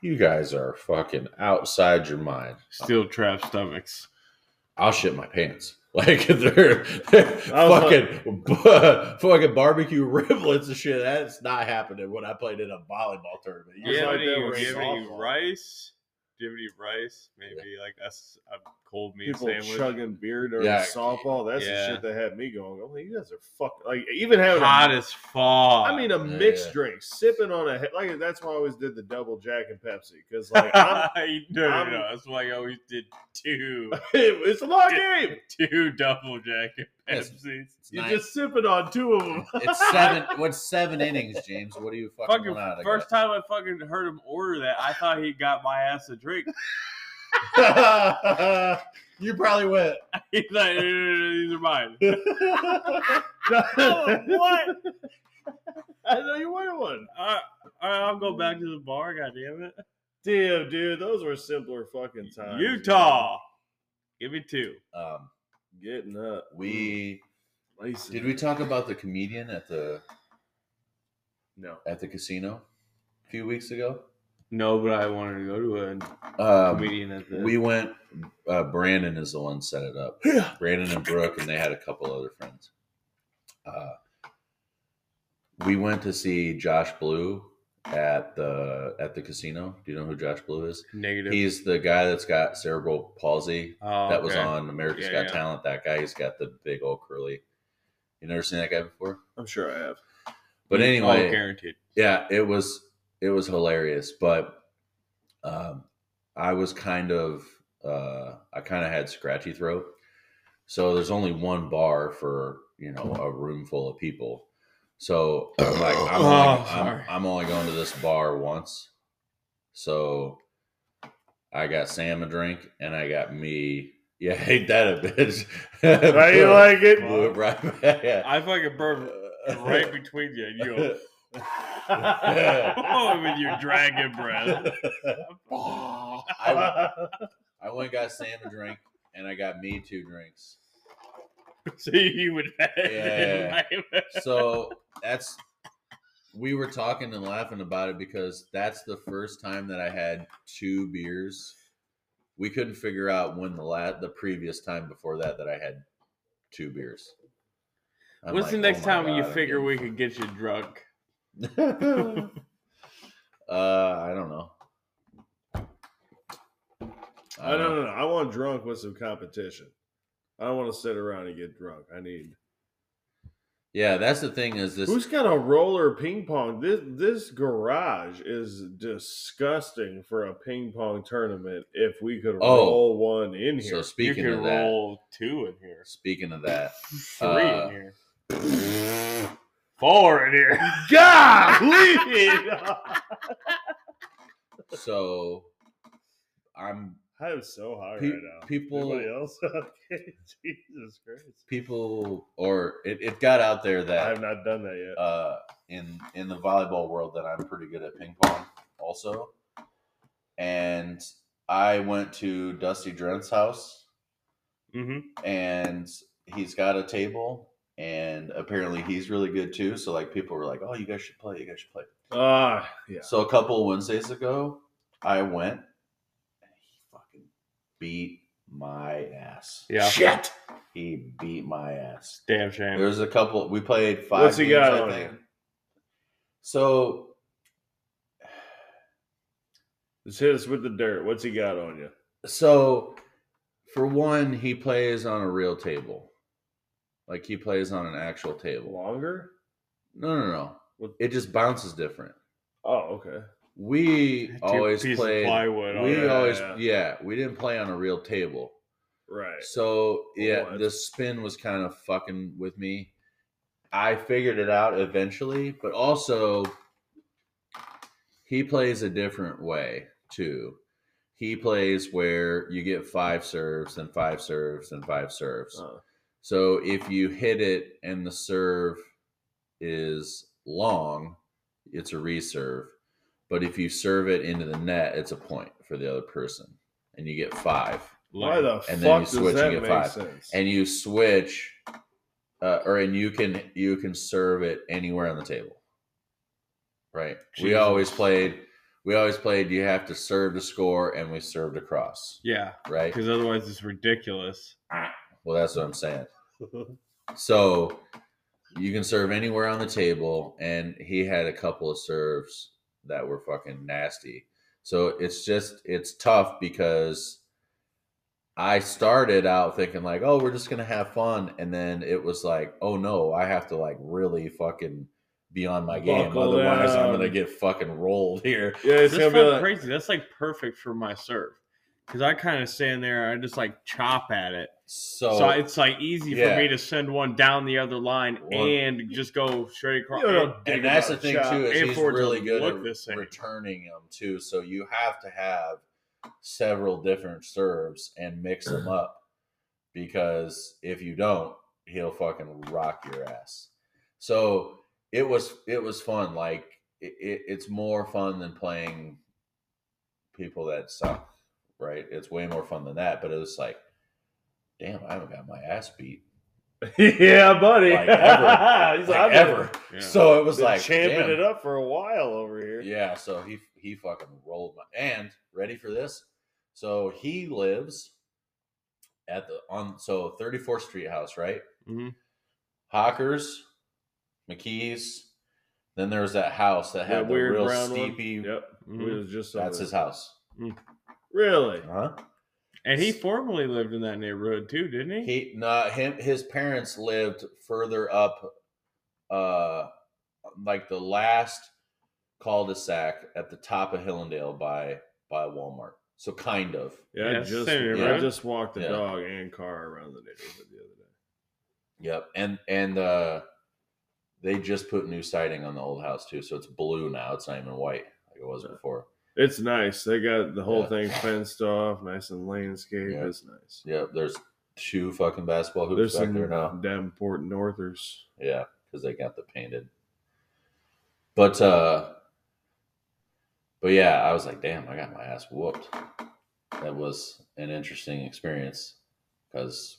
you guys are fucking outside your mind. Steel trap stomachs. I'll shit my pants. Like they're, they're I was fucking fucking barbecue riblets and shit. That's not happening when I played in a volleyball tournament. Do you have like any, do you have any rice? Do you have any rice? Maybe like a cold meat People sandwich. chugging beer during Yeah. softball. That's Yeah. the shit that had me going. Oh, you guys are fuck. Like even having Hot a, as fuck. I mean, a Yeah, mixed yeah. drink, sipping on a like. That's why I always did the double Jack and Pepsi because like I'm, no, no, I'm- no. That's why I always did two, it's a long game. two double jacket Yes. You're just sipping on two of them. It's seven. What's seven innings, James? What are you fucking, Fucking want out of first time I fucking heard him order that, I thought he got my ass a drink. you probably went. He's like, "No, no, no, these are mine. what? I know you wanted one. All right, all right, I'll go back to the bar. God damn it, Damn, dude, those were simpler fucking times. Utah. Give me two. Um, man. Getting up. we Lacing. did we talk about the comedian at the No. at the casino a few weeks ago? No, but I wanted to go to a Um, comedian at the. we went. Uh, Brandon is the one set it up. Yeah. Brandon and Brooke, and they had a couple other friends. Uh, we went to see Josh Blue at the at the casino. Do you know who Josh Blue is? negative. He's the guy that's got cerebral palsy. oh, that was okay. on America's Yeah, Got yeah. Talent. That guy, he's got the big old curly. You never seen that guy before? I'm sure I have. But Oh, anyway, guaranteed. yeah, it was it was hilarious. But um, I was kind of uh, I kind of had scratchy throat. So there's only one bar for you know a room full of people. So I'm like I'm, Oh, only, I'm. I'm only going to this bar once. So I got Sam a drink and I got me. Yeah, ain't that a bitch? How you like it? Blew it right back. Yeah. I fucking burned right between you. and You go, oh, with your dragon breath. I, I went and got Sam a drink, and I got me two drinks. so you would. Yeah. So that's we were talking and laughing about it because that's the first time that I had two beers. We couldn't figure out when the la- the previous time before that that I had two beers. I'm What's the next "Oh my time you God, I'm figure we could get you drunk? uh, I don't know. I don't know. I want drunk with some competition. I don't want to sit around and get drunk. I need. Yeah, that's the thing. Is this Who's got a roller ping pong? This this garage is disgusting for a ping pong tournament. If we could Oh. roll one in here, so? here, Speaking you of could that, roll two in here, speaking of that, three Uh, in here, four in here. golly, so I'm I am so high Pe- right now. people- Anybody else? okay, Jesus Christ, people, or it, it got out there that I have not done that yet. uh, in in the volleyball world that I'm pretty good at ping pong also. And I went to Dusty Drent's house Mm-hmm. and he's got a table and apparently he's really good too. So like people were like, Oh, you guys should play, you guys should play. Ah, yeah. So a couple Wednesdays ago, I went and he fucking beat my ass. Yeah. Shit. He beat my ass. Damn shame. There's a couple. We played five. What's he games, got I on think. So Just hit us with the dirt. What's he got on you? so for one, he plays on a real table. Like he plays on an actual table. Longer? No, no, no. What- It just bounces different. Oh, okay. We always played. plywood We always, Yeah, yeah, we didn't play on a real table. Right. So yeah, What? the spin was kind of fucking with me. I figured it out eventually, but also he plays a different way too. He plays where you get five serves, then five serves, then five serves. Uh, So if you hit it and the serve is long, it's a reserve. But if you serve it into the net, it's a point for the other person, and you get five. why the And fuck then you does switch and that get make five. sense? and you switch uh, or and you can you can serve it anywhere on the table right we always played we always played you have to serve to score and we served across Yeah, right because otherwise it's ridiculous. well that's what i'm saying so you can serve anywhere on the table and he had a couple of serves that were fucking nasty so it's just it's tough because i started out thinking like oh we're just gonna have fun and then it was like oh no i have to like really fucking be on my game Buckle otherwise i'm gonna get fucking rolled here yeah, it's That's gonna be like, crazy. That's like perfect for my serve. Because I kind of stand there, and I just like chop at it. So, So it's like easy yeah. for me to send one down the other line Well- and just go straight across. You know, And- and that's the thing shot too is and he's for it really good look the at same. returning them too. So you have to have several different serves and mix them up because if you don't, he'll fucking rock your ass. So it was it was fun. Like it, it, it's more fun than playing people that suck. Right? It's way more fun than that. But it was like, damn, I haven't got my ass beat yeah, buddy. Like ever. He's like, I've ever. Yeah. So it was been like champing damn. it up for a while over here. Yeah, so he he fucking rolled my and ready for this. So he lives at the on so 34th Street house, right? Mhm. Hawkers, McKee's. Then there was that house that That had the weird real brown one? steepy. Yep. Mhm. We was just That's his there. house. Really? Huh? And he formerly lived in that neighborhood too, didn't he? He no him his parents lived further up, uh, like the last cul-de-sac at the top of Hillendale by by Walmart. So kind of. Yeah, Yeah, I just same I just walked the Yeah. dog and car around the neighborhood the other day. Yep, and and uh, they just put new siding on the old house too, so it's blue now. It's not even white like it was Yeah. before. It's nice. They got the whole Yeah. thing fenced off, nice and landscaped. Yeah. It's nice. Yep, there's two fucking basketball hoops There's back there now. Davenport Northers. Yeah, because they got the painted. But uh, but yeah, I was like, damn, I got my ass whooped. That was an interesting experience because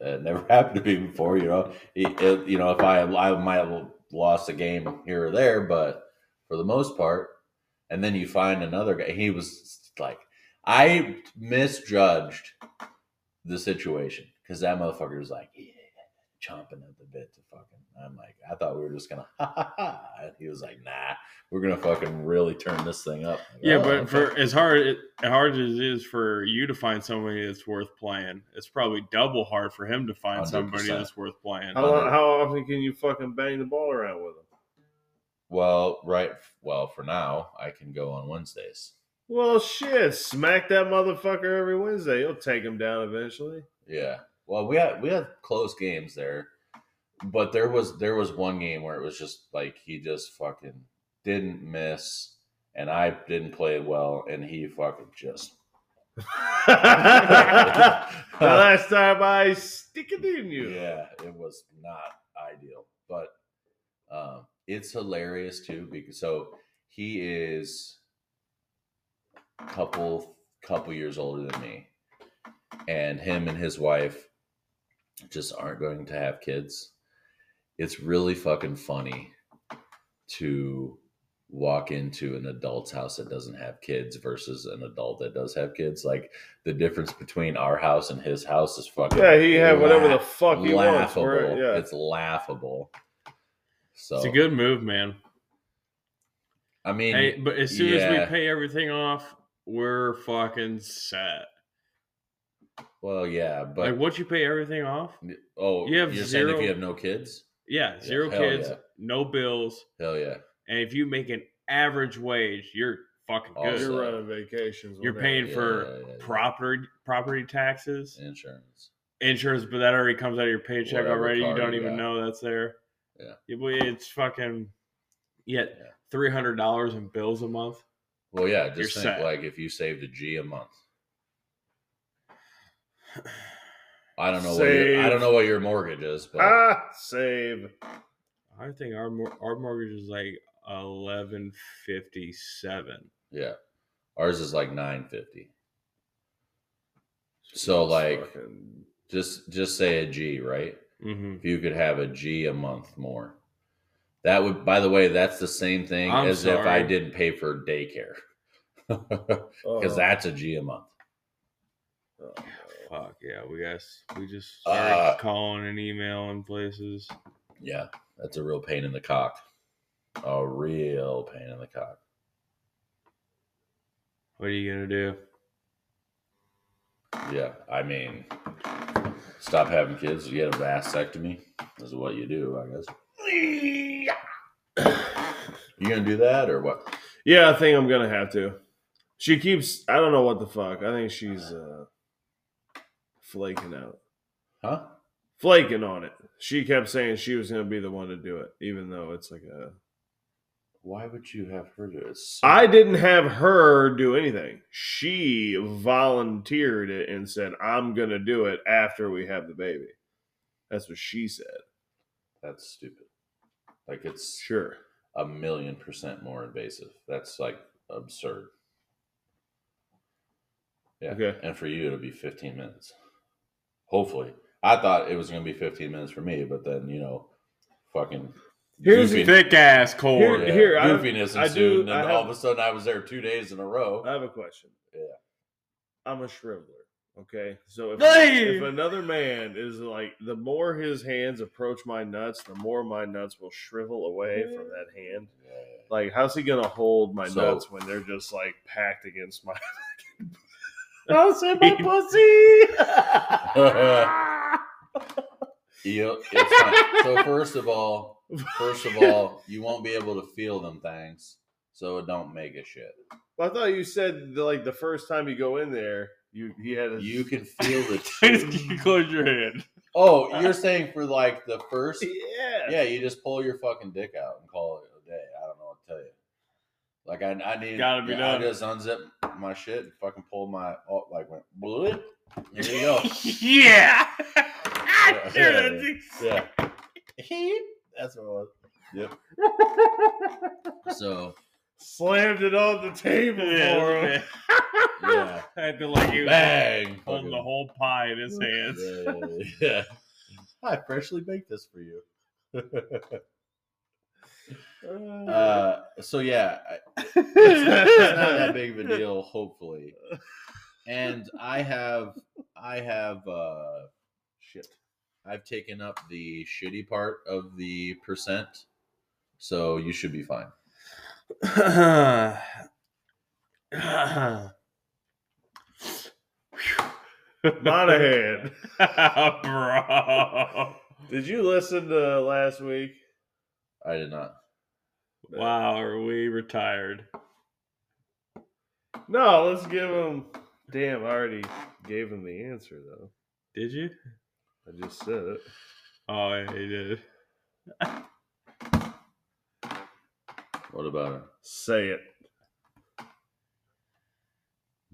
it never happened to me before. You know, It- it- you know, if I I might have lost a game here or there, but for the most part, and then you find another guy. He was like, I misjudged the situation because that motherfucker was like, yeah, chomping at the bit to fucking I'm like, I thought we were just gonna ha ha ha. And he was like, Nah, we're gonna fucking really turn this thing up. Like, Yeah, "Oh, but okay." for as hard as hard as it is for you to find somebody that's worth playing, it's probably double hard for him to find somebody 100%. that's worth playing. How, lo- how often can you fucking bang the ball around with him? Well, right, well, for now, I can go on Wednesdays. Well, shit, smack that motherfucker every Wednesday. You'll take him down eventually. Yeah. Well, we had we had close games there, but there was there was one game where it was just like he just fucking didn't miss, and I didn't play well, and he fucking just the last time I stick it in you. yeah, it was not ideal, but um, it's hilarious too because so he is a couple couple years older than me, and him and his wife just aren't going to have kids. It's really fucking funny to walk into an adult's house that doesn't have kids versus an adult that does have kids. Like the difference between our house and his house is fucking Yeah, he had whatever the fuck he wants. laughable. Where- yeah. It's laughable. So It's a good move, man. I mean, Hey, but as soon as we pay everything off, we're fucking set. well, yeah, but like once you pay everything off, oh, you have you're saying zero- if you have no kids, yeah, zero hell kids, yeah. no bills, hell yeah, and if you make an average wage, you're fucking All good. set. You're running vacations. You're whenever. paying Yeah, for yeah, yeah, yeah. property property taxes, insurance. insurance, but that already comes out of your paycheck Whatever already. You don't you even got. know that's there. Yeah. it's fucking yet Yeah. three hundred dollars in bills a month. Well, yeah, just You're think set. like if you saved a G a month. I don't know. What your, I don't know what your mortgage is, but Ah, save. I think our our mortgage is like eleven fifty seven. yeah, ours is like nine fifty. So, like- Fucking- Just just say a G, right? Mm-hmm. If you could have a G a month more, that would. By the way, that's the same thing I'm as if I didn't pay for daycare, because oh, that's a G a month. oh, Fuck yeah, we guys we just started Uh, calling and emailing places. Yeah, that's a real pain in the cock. A real pain in the cock. What are you gonna do? Yeah, I mean, stop having kids. You get a vasectomy. This is what you do, I guess. You gonna do that or what? Yeah, I think I'm gonna have to. She keeps. I don't know what the fuck. I think she's uh, flaking out, Huh? flaking on it. She kept saying she was gonna be the one to do it, even though it's like a. Why would you have her do it? It's- I didn't have her do anything. She volunteered it and said, "I'm gonna do it after we have the baby." That's what she said. That's stupid. Like it's Sure. a million percent more invasive. That's like absurd. Yeah. Okay. And for you, it'll be 15 minutes. Hopefully. I thought it was going to be 15 minutes for me, but then, you know, fucking. Here's goofy- Thick ass cord. Here- here, goofiness I ensued, do- and then I all have- of a sudden I was there two days in a row. I have a question. Yeah. I'm a shriveler. Okay, so if, Hey! if another man is like, the more his hands approach my nuts, the more my nuts will shrivel away from that hand. Like, how's he gonna hold my So- nuts when they're just like packed against my? I'll say my pussy. You- it's so first of all, first of all, you won't be able to feel them things, so it don't make a shit. Well, I thought you said like the first time you go in there, you he had a You can feel the. you close your hand. oh, you're saying for like the first? yeah Yeah, you just pull your fucking dick out and call it a day. I don't know what to tell you. Like I, I need. Gotta be yeah, done. I just unzip my shit and fucking pull my oh, like went. Blip. Here you go. yeah. Yeah, yeah, yeah. That's what it was. Yep. So slammed it on the table for him. yeah, I feel like he was bang. holding the whole pie in his hands. Yeah, yeah, yeah. I freshly baked this for you. uh, so yeah, I- it's, not, it's not that big of a deal, hopefully. And I have, I have, uh, shit. I've taken up the shitty part of the percent, so you should be fine. Monaghan. Bro. Did you listen to last week? I did not. Wow, are we retired? No, let's give him. Damn, I already gave him the answer though. Did you? I just said it. Oh, yeah, he did. What about her? Say it.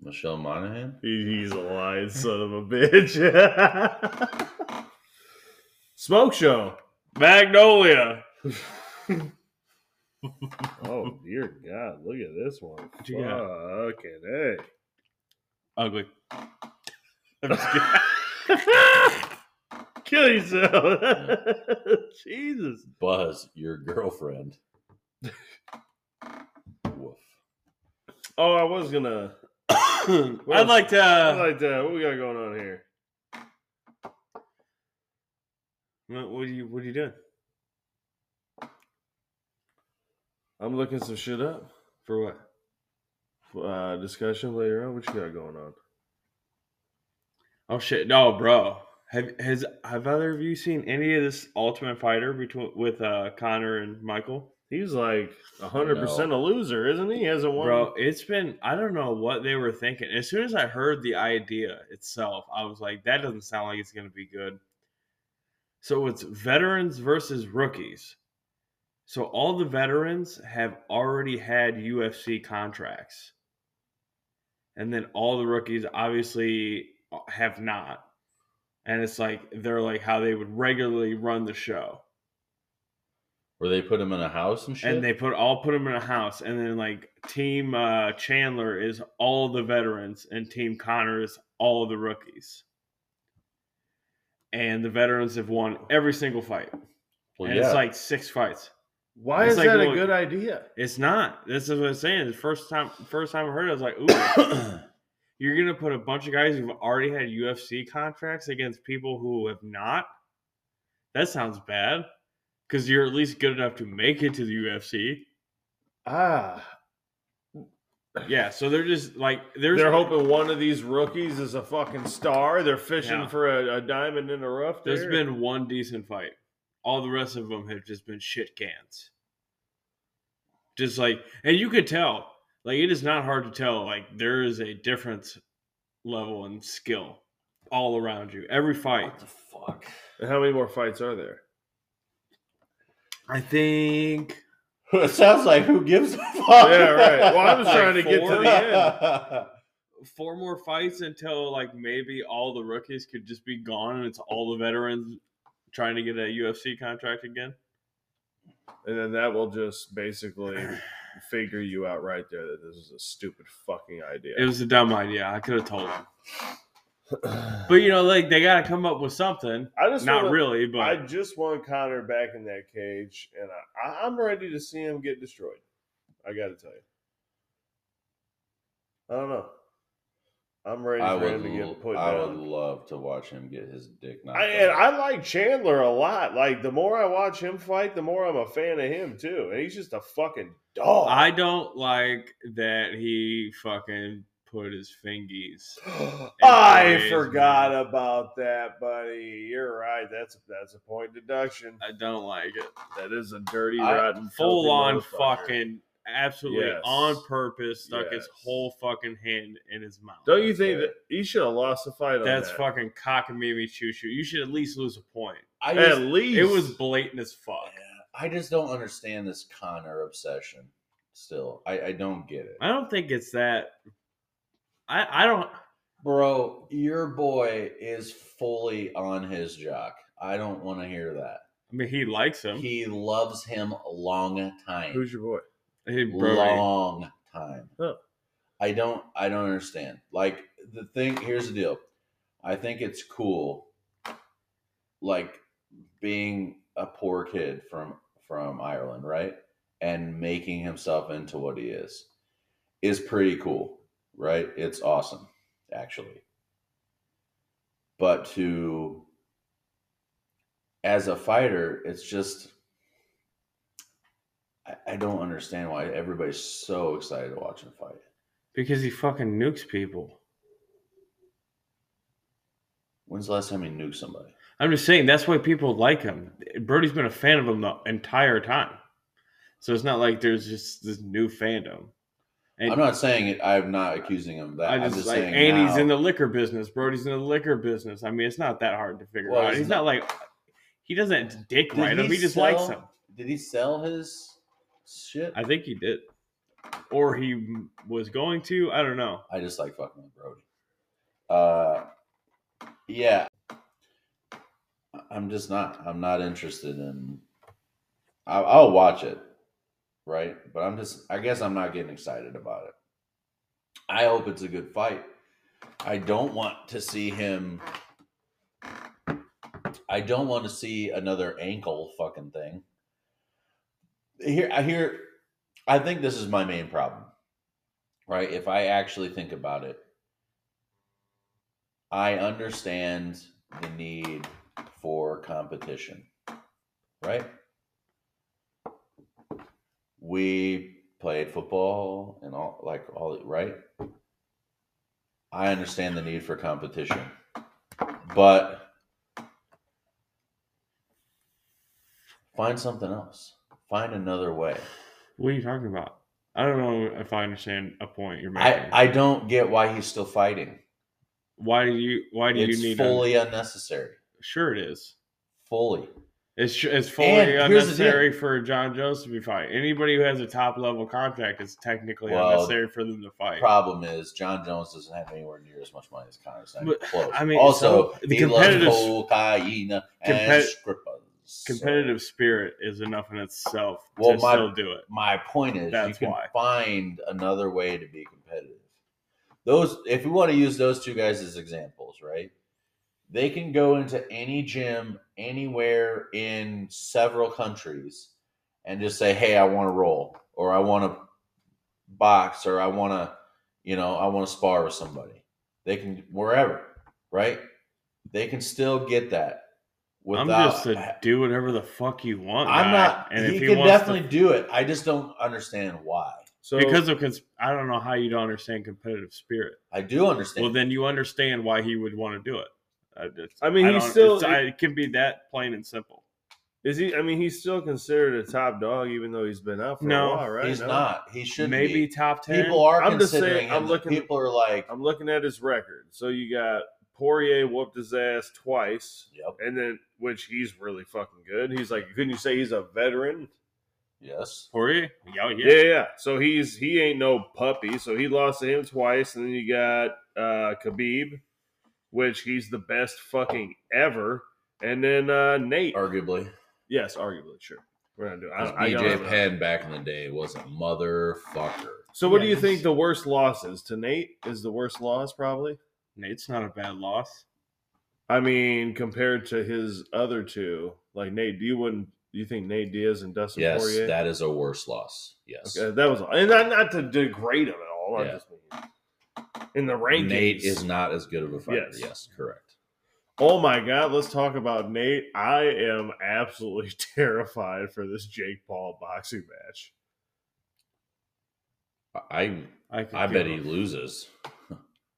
Michelle Monaghan? He- He's a lying son of a bitch. Smoke show. Magnolia. Oh dear God! Look at this one. What you got? Fucking hey. Ugly. I'm just kidding. Kill yourself. Jesus. Buzz, your girlfriend. Woof. Oh, I was gonna. I'd like to. I'd like that. What we got going on here? what, what are you? What are you doing? I'm looking some shit up. For what? Uh, discussion later on. What you got going on? Oh shit! No, bro. Have has have either of you seen any of this Ultimate Fighter between with uh Conor and Michael? He's like hundred percent a loser, isn't he? He hasn't won. Bro, it's been I don't know what they were thinking. As soon as I heard the idea itself, I was like, that doesn't sound like it's gonna be good. So it's veterans versus rookies. So all the veterans have already had UFC contracts. And then all the rookies obviously have not. And it's like they're like how they would regularly run the show. Where they put him in a house and shit? and they put all put them in a house. And then like team uh chandler is all the veterans and team conor is all the rookies. And the veterans have won every single fight. Well, and it's like six fights. Why it's is like that a good idea? it's not. This is what i'm saying. The first time first time i heard it i was like ooh you're gonna put a bunch of guys who've already had ufc contracts against people who have not that sounds bad because you're at least good enough to make it to the ufc Ah, yeah so they're just like there's they're hoping one of these rookies is a fucking star. They're fishing Yeah. for a, a diamond in the rough. There's there. been one decent fight. All the rest of them have just been shit cans. Just like, and you could tell, like, it is not hard to tell. Like, there is a difference level and skill all around you. Every fight. What the fuck? And how many more fights are there? I think. it sounds like who gives a fuck? Yeah, right. Well, I was Like trying to get to the end. Four more fights until like maybe all the rookies could just be gone and it's all the veterans trying to get a UFC contract again. And then that will just basically figure you out right there that this is a stupid fucking idea. It was a dumb idea. I could have told them. But you know, like they got to come up with something. I just Not wanna- really, but I just want Conor back in that cage, and I, I, I'm ready to see him get destroyed. I got to tell you. I don't know. I'm ready I for would, him to get put I would love to watch him get his dick knocked I, and out. I like Chandler a lot. Like the more I watch him fight, the more I'm a fan of him too. And he's just a fucking dog. I don't like that he fucking put his fingies. I Anyways, forgot about that, buddy. You're right. That's that's a point deduction. I don't like it. That is a dirty, I- rotten, full on fucking absolutely Yes. on purpose stuck his whole fucking hand in his mouth. Don't you think that he should have lost the fight on That's that? fucking cockamamie choo choo. You should at least lose a point. I At just, least It was blatant as fuck. I just don't understand this Conor obsession. Still, I, I don't get it, I don't think it's that. I I don't. bro. Your boy is fully on his jock. I don't want to hear that. I mean, he likes him. He loves him a long time. Who's your boy? He, Brody. long time. Huh. I don't I don't understand. Like the thing here's the deal. I think it's cool like being a poor kid from from Ireland, right? And making himself into what he is is pretty cool, right? It's awesome actually. But to as a fighter, it's just I, I don't understand why everybody's so excited to watch him fight. Because he fucking nukes people. When's the last time he nuked somebody? I'm just saying that's why people like him. Brody's been a fan of him the entire time. So it's not like there's just this new fandom. And I'm not saying it. I'm not accusing him of that. I I'm just, just like saying. Andy's now- in the liquor business. Brody's in the liquor business. I mean, it's not that hard to figure Well, out. he's He's not- not like he doesn't dick ride him. he He just likes him. Did he sell his shit? I think he did, or he was going to. I don't know. I just like fucking with Brody. Uh, yeah. I'm just not. I'm not interested in. I'll, I'll watch it, right? But I'm just. I guess I'm not getting excited about it. I hope it's a good fight. I don't want to see him. I don't want to see another ankle fucking thing. Here, I hear. I think this is my main problem right? If I actually think about it, I understand the need for competition, right? We played football and all, like all, right? I understand the need for competition, but find something else. Find another way. What are you talking about? I don't know if I understand a point you're making. I, I don't get why he's still fighting. why do you? Why do It's you need? fully unnecessary. sure, it is. Fully. It's it's fully And unnecessary for Jon Jones to be fight. Anybody who has a top level contract is technically Well, unnecessary for them to fight. Problem is, Jon Jones doesn't have anywhere near as much money as Conor. It's not But, close. I mean, also, so the he loves competitive- cocaine and compet- strippers. So, Competitive spirit is enough in itself Well, to my- still do it. my point is, That's you can why. find another way to be competitive. Those, if we want to use those two guys as examples, right? They can go into any gym anywhere in several countries and just say, "Hey, I want to roll, or I want to box, or I want to, you know, I want to spar with somebody." They can wherever, right? They can still get that. I'm just a do whatever the fuck you want. I'm guy. not. And he if he can wants to- definitely do it. I just don't understand why. So because of cons- I don't know how you don't understand competitive spirit. I do understand. Well, then you understand why he would want to do it. I, it's- I mean, he's still- I- it can be that plain and simple. is he? I mean, he's still considered a top dog, even though he's been out for No, a while, right? He's No? not. He should Maybe be. top ten. People are I'm just saying, considering I'm looking- People are like, I'm looking at his record. So you got Poirier whooped his ass twice, "Yep, and then which he's really fucking good. He's like, couldn't you say he's a veteran? yes, Poirier. Oh, Yeah, yeah. yeah. So he's he ain't no puppy. So he lost to him twice, and then you got uh Khabib, which he's the best fucking ever, and then uh Nate. arguably." yes, arguably, sure. We're not doing. I, I BJ don't. Penn back in the day was a motherfucker. So what do you think the worst loss is? To Nate is the worst loss probably. Nate's not a bad loss. I mean, compared to his other two, like Nate, you wouldn't? You think Nate Diaz and Dustin Yes, Poirier? that is a worse loss. Yes, okay, that was, and not, not to degrade him at all. I just mean in the rankings. Nate is not as good of a fighter. Yes. Yes, correct. Oh my god, let's talk about Nate. I am absolutely terrified for this Jake Paul boxing match. I I, I bet a- he loses.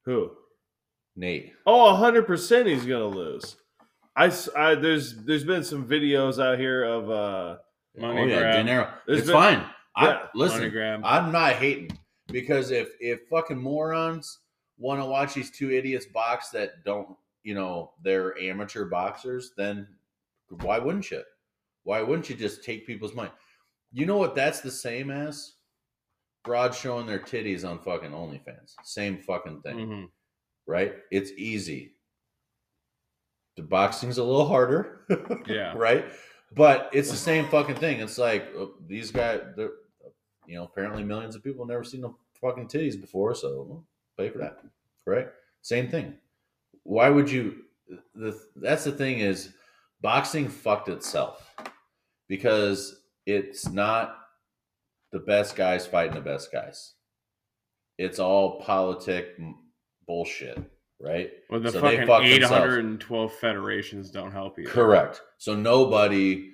Who? Nate. Oh, 100% he's going to lose. I, there's there's been some videos out here of uh Money oh yeah, grab. De Niro. There's It's been- fine. Yeah, I money listen. grab. I'm not hating because if if fucking morons want to watch these two idiots box that don't, you know, they're amateur boxers, then why wouldn't you? Why wouldn't you just take people's money? You know what? That's the same as broad showing their titties on fucking OnlyFans. Same fucking thing, Mhm. Right? It's easy. The boxing's a little harder. Yeah. right? But it's the same fucking thing. It's like uh, these guys, they're, you know, apparently millions of people never seen them fucking titties before, so pay for that, right? Same thing. Why would you? The that's the thing is, boxing fucked itself because it's not the best guys fighting the best guys. It's all politic bullshit, right? Well, the So fucking fuck 812 federations don't help you. Correct. So nobody,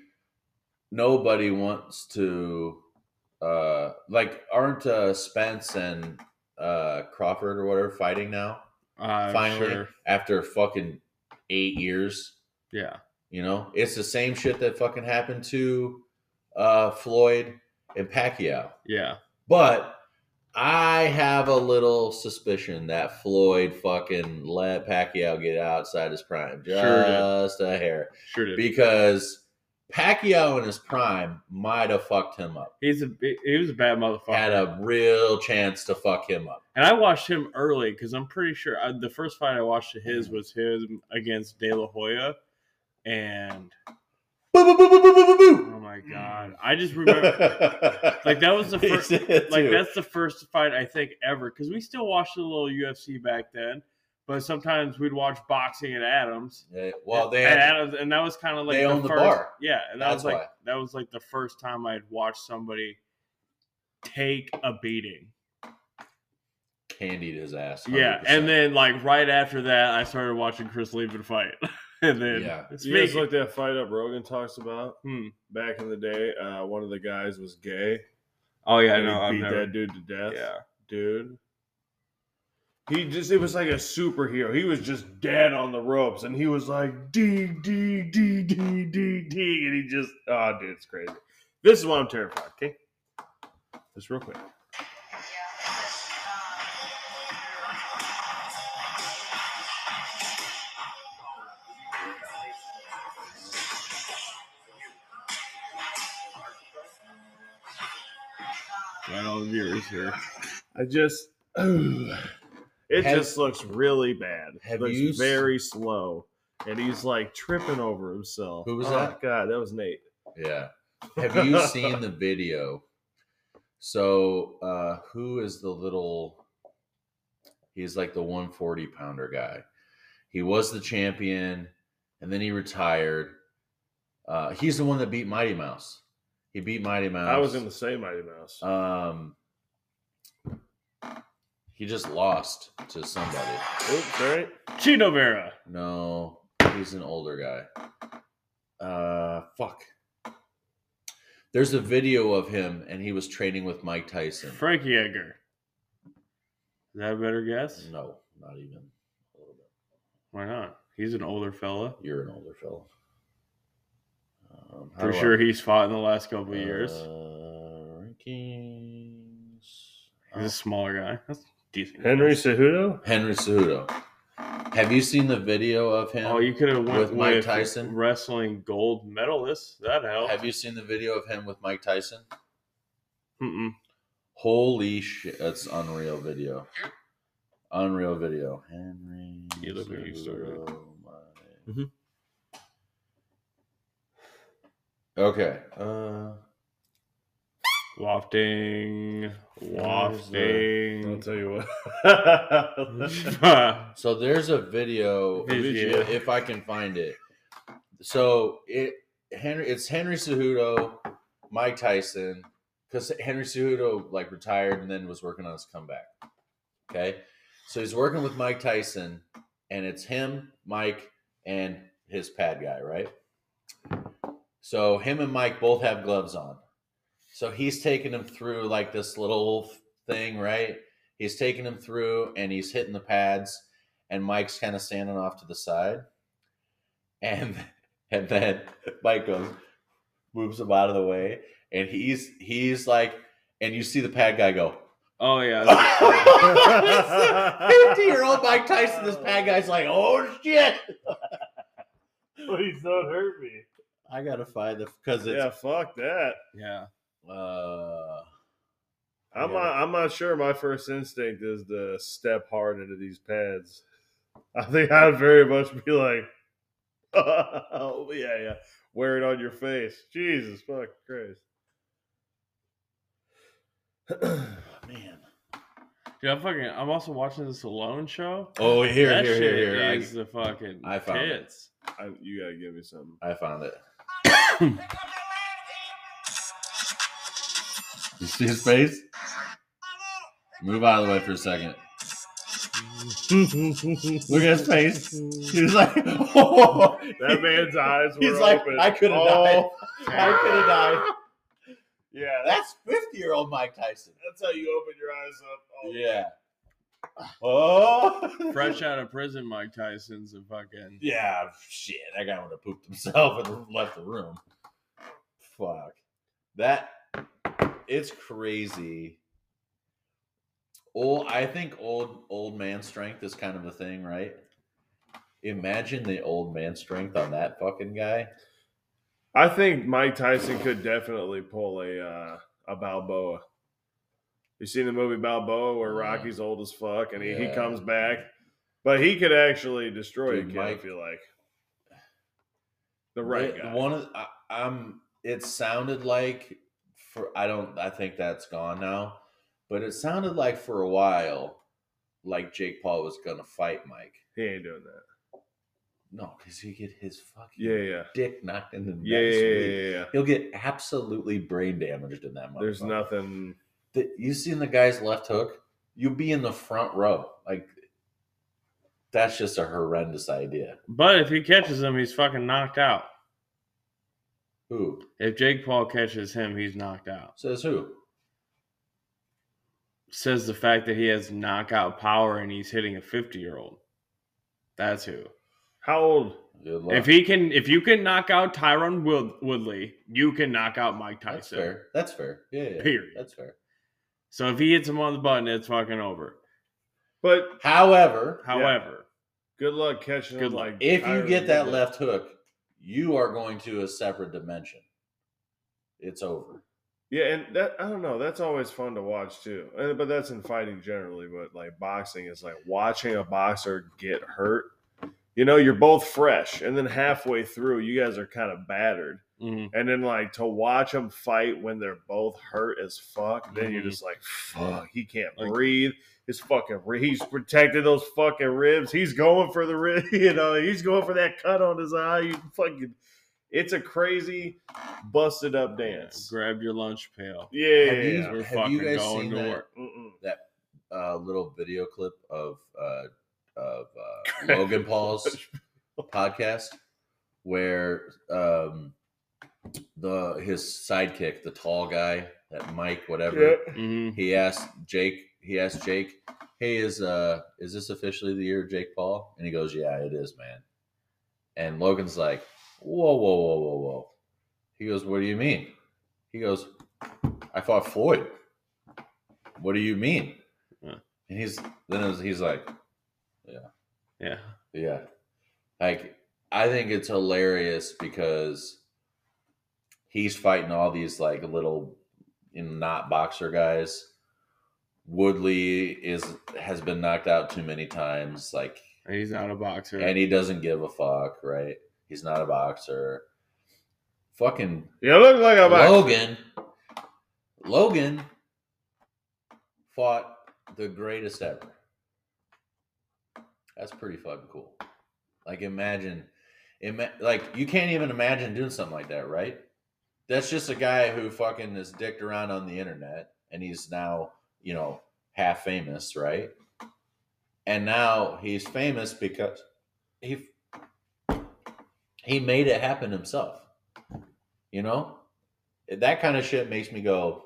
nobody wants to, uh, like, aren't uh, Spence and uh, Crawford or whatever fighting now? Uh, Finally, sure. after fucking eight years. Yeah. You know, it's the same shit that fucking happened to uh, Floyd and Pacquiao. Yeah. But I have a little suspicion that Floyd fucking let Pacquiao get outside his prime Sure just a hair Sure did. because Pacquiao in his prime might have fucked him up. He's a he was a bad motherfucker. Had a real chance to fuck him up. and I watched him early because I'm pretty sure I, the first fight I watched of his mm. was his against De La Hoya, and Boo, boo, boo, boo, boo, boo, boo, oh my Mm. god, I just remember like that was the first like that's the first fight I think ever because we still watched a little UFC back then, but sometimes we'd watch boxing at Adams. Yeah, well, they had, Adams, and that was kind of like they the owned the bar. Yeah, and that That's was like why. that was like the first time I'd watched somebody take a beating. candied his ass. Yeah, 100%. and then like right after that, I started watching Chris Leben fight, and then Yeah. You guys speaking, looked that fight up Rogan talks about hmm. back in the day. Uh, one of the guys was gay. oh yeah, I and know, I've beat never, that dude to death. yeah, dude. He just it was like a superhero. He was just dead on the ropes and he was like D D D D D D and he just oh dude, it's crazy. This is why I'm terrified, okay? Just real quick. All the viewers here. I just it Have- just looks really bad. Have looks you s- very slow. And he's like tripping over himself. Who was Oh, that? God, that was Nate. Yeah. Have you seen the video? So, uh, who is the little? He's like the 140 pounder guy. He was the champion, and then he retired. Uh, he's the one that beat Mighty Mouse. He beat Mighty Mouse. I was going to say Mighty Mouse. Um, he just lost to somebody. Oops, right? Chito Vera, No, he's an older guy. Uh, fuck. There's a video of him, and he was training with Mike Tyson. Frankie Edgar. Is that a better guess? No, not even a little bit. Why not? He's an older fella. You're an older fella. Um, how For do I- sure, he's fought in the last couple of years. Uh, rankings. He's a smaller guy. That's decent. Henry guess. Cejudo? Henry Cejudo. Have you seen the video of him? Oh, you could have went With with, Mike Tyson? wrestling gold medalist. That helped. Have you seen the video of him with Mike Tyson? Mm-mm. Holy shit, that's unreal video. Unreal video. Henry. You look like you started. Cejudo, my- Mhm. Okay. Uh, Wafting, I'll tell you what. so there's a video Video. if I can find it. So it Henry it's Henry Cejudo, Mike Tyson, because Henry Cejudo like retired and then was working on his comeback. Okay, so he's working with Mike Tyson, and it's him, Mike, and his pad guy, right? So him and Mike both have gloves on. So he's taking him through like this little thing, right? He's taking him through and he's hitting the pads, and Mike's kind of standing off to the side. And and then Mike goes, moves him out of the way, and he's he's like, and you see the pad guy go, Oh yeah. 50 year old Mike Tyson, this pad guy's like, oh shit. Please don't hurt me. I gotta find the because it's Yeah, fuck that. yeah. uh I'm Yeah. not, I'm not sure. My first instinct is to step hard into these pads. I think I'd very much be like, oh yeah, yeah, wear it on your face. Jesus fuck Christ. man. Dude, I'm fucking. I'm also watching this alone show. Oh here, that here, shit here, here. I- the fucking I found it. I, you gotta give me something. I found it. You see his face? Move out of the way for a second. Look at his face. He was like, oh. That man's eyes were He's like, open. I could have Oh, died. I could have died. Yeah, that's, That's 50 year old Mike Tyson. that's how you open your eyes up. Oh, Yeah. Oh. Fresh out of prison, Mike Tyson's a fucking. Yeah, shit. That guy would have pooped himself and left the room. Fuck. That it's crazy. Old, I think old old man strength is kind of a thing, right? Imagine the old man strength on that fucking guy. I think Mike Tyson could definitely pull a uh, a Balboa. You seen the movie Balboa where Rocky's old as fuck and he, he comes back, but he could actually destroy Dude, a kid. I Mike- feel like the right The- guy. One of I, I'm. It sounded like for I don't. I think that's gone now, but it sounded like for a while, like Jake Paul was gonna fight Mike. he ain't doing that. No, because he get his fucking Yeah, yeah, dick knocked in the yeah, yeah, next yeah, week. yeah, yeah. He'll get absolutely brain damaged in that. There's nothing. The, you seen the guy's left hook? You'll be in the front row. Like that's just a horrendous idea. But if he catches him, he's fucking knocked out. Who If Jake Paul catches him, he's knocked out. says who? Says the fact that he has knockout power and he's hitting a 50 year old. That's who. How old? If he can, if you can knock out Tyron Wood- Woodley, you can knock out Mike that's Tyson. fair. That's fair. Yeah, yeah. Period. That's fair. So if he hits him on the button, it's fucking over. But However, However, good luck catching Good him. luck. Like if you get that Woodley. left hook, you are going to a separate dimension. It's over. Yeah, and that I don't know. That's always fun to watch too. But that's in fighting generally. But like boxing is like watching a boxer get hurt. You know, you're both fresh, and then halfway through, you guys are kind of battered, mhm. and then like to watch them fight when they're both hurt as fuck. Then you're Mhm. just like, fuck, he can't Like- breathe. His fucking ri- he's protecting those fucking ribs. He's going for the rib. You know, he's going for that cut on his eye. You fucking, it's a crazy, busted up dance. grab your lunch pail. Yeah, Have you- We're Have fucking you guys going seen to that? work. Mm-mm. uh, little video clip of uh, of uh, Logan Paul's podcast where um, the his sidekick, the tall guy, that Mike, whatever, Yeah. hmm he asked Jake. He asked Jake, "Hey, is uh is this officially the year of Jake Paul?" And he goes, "Yeah, it is, man." And Logan's like, "Whoa, whoa, whoa, whoa, whoa." He goes, "What do you mean?" He goes, "I fought Floyd." What do you mean? Yeah. And he's then was- he's like, "Yeah, Yeah. yeah. Like, I think it's hilarious because he's fighting all these like little you know, not boxer guys. Woodley is has been knocked out too many times, like He's not a boxer. and he doesn't give a fuck, right? He's not a boxer. Fucking You look like a boxer. Logan. Logan fought the greatest ever. That's pretty fucking cool. Like imagine, ima- like you can't even imagine doing something like that, right? That's just a guy who fucking is dicked around on the internet, and he's now you know half famous, right? And now he's famous because he he made it happen himself. You know, that kind of shit makes me go,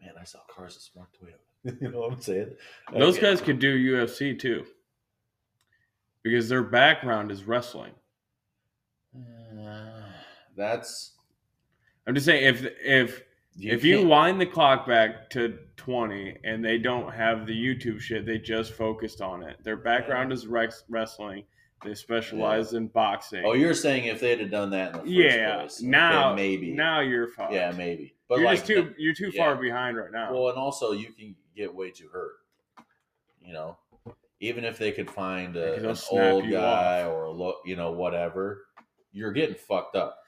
man. I saw cars that smart Toyota. you know what I'm saying? Those Okay. guys could do UFC too. Because their background is wrestling. Uh, that's I'm just saying if if if you wind the clock back to 20 and they don't have the YouTube shit, they just focused on it. Their background is rex- wrestling. They specialize in boxing. Oh, you're saying if they'd have done that in the first yeah. place, Now maybe, now you're fucked. yeah, maybe. But you're like, just too you're too yeah. far behind right now. well, and also you can get way too hurt. You know, even if they could find Yeah, a, an old guy off. or a lo- you know whatever, you're getting fucked up.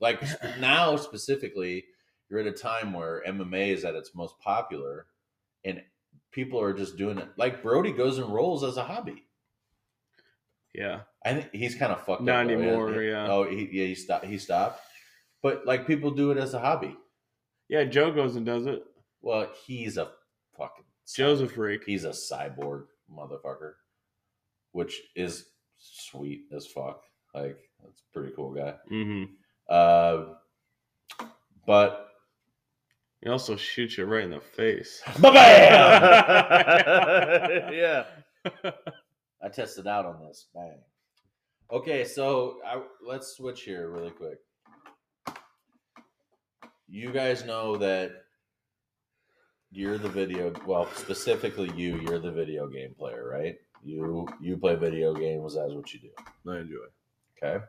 Like now specifically, you're at a time where MMA is at its most popular, and people are just doing it. Like Brody goes and rolls as a hobby. yeah. I think he's kind of fucked Not up. anymore, yeah. Oh, he, yeah, he stopped. He stopped. But like people do it as a hobby. Yeah, Joe goes and does it. Well, he's a fucking Joe's a freak. He's a cyborg motherfucker, which is sweet as fuck. Like that's a pretty cool guy. hmm Uh, but He also shoots you right in the face. bam! yeah. I tested out on this. Bang. Okay, so I, let's switch here really quick. You guys know that you're the video. Well, specifically you. You're the video game player, right? You you play video games. That's what you do. I enjoy. Okay.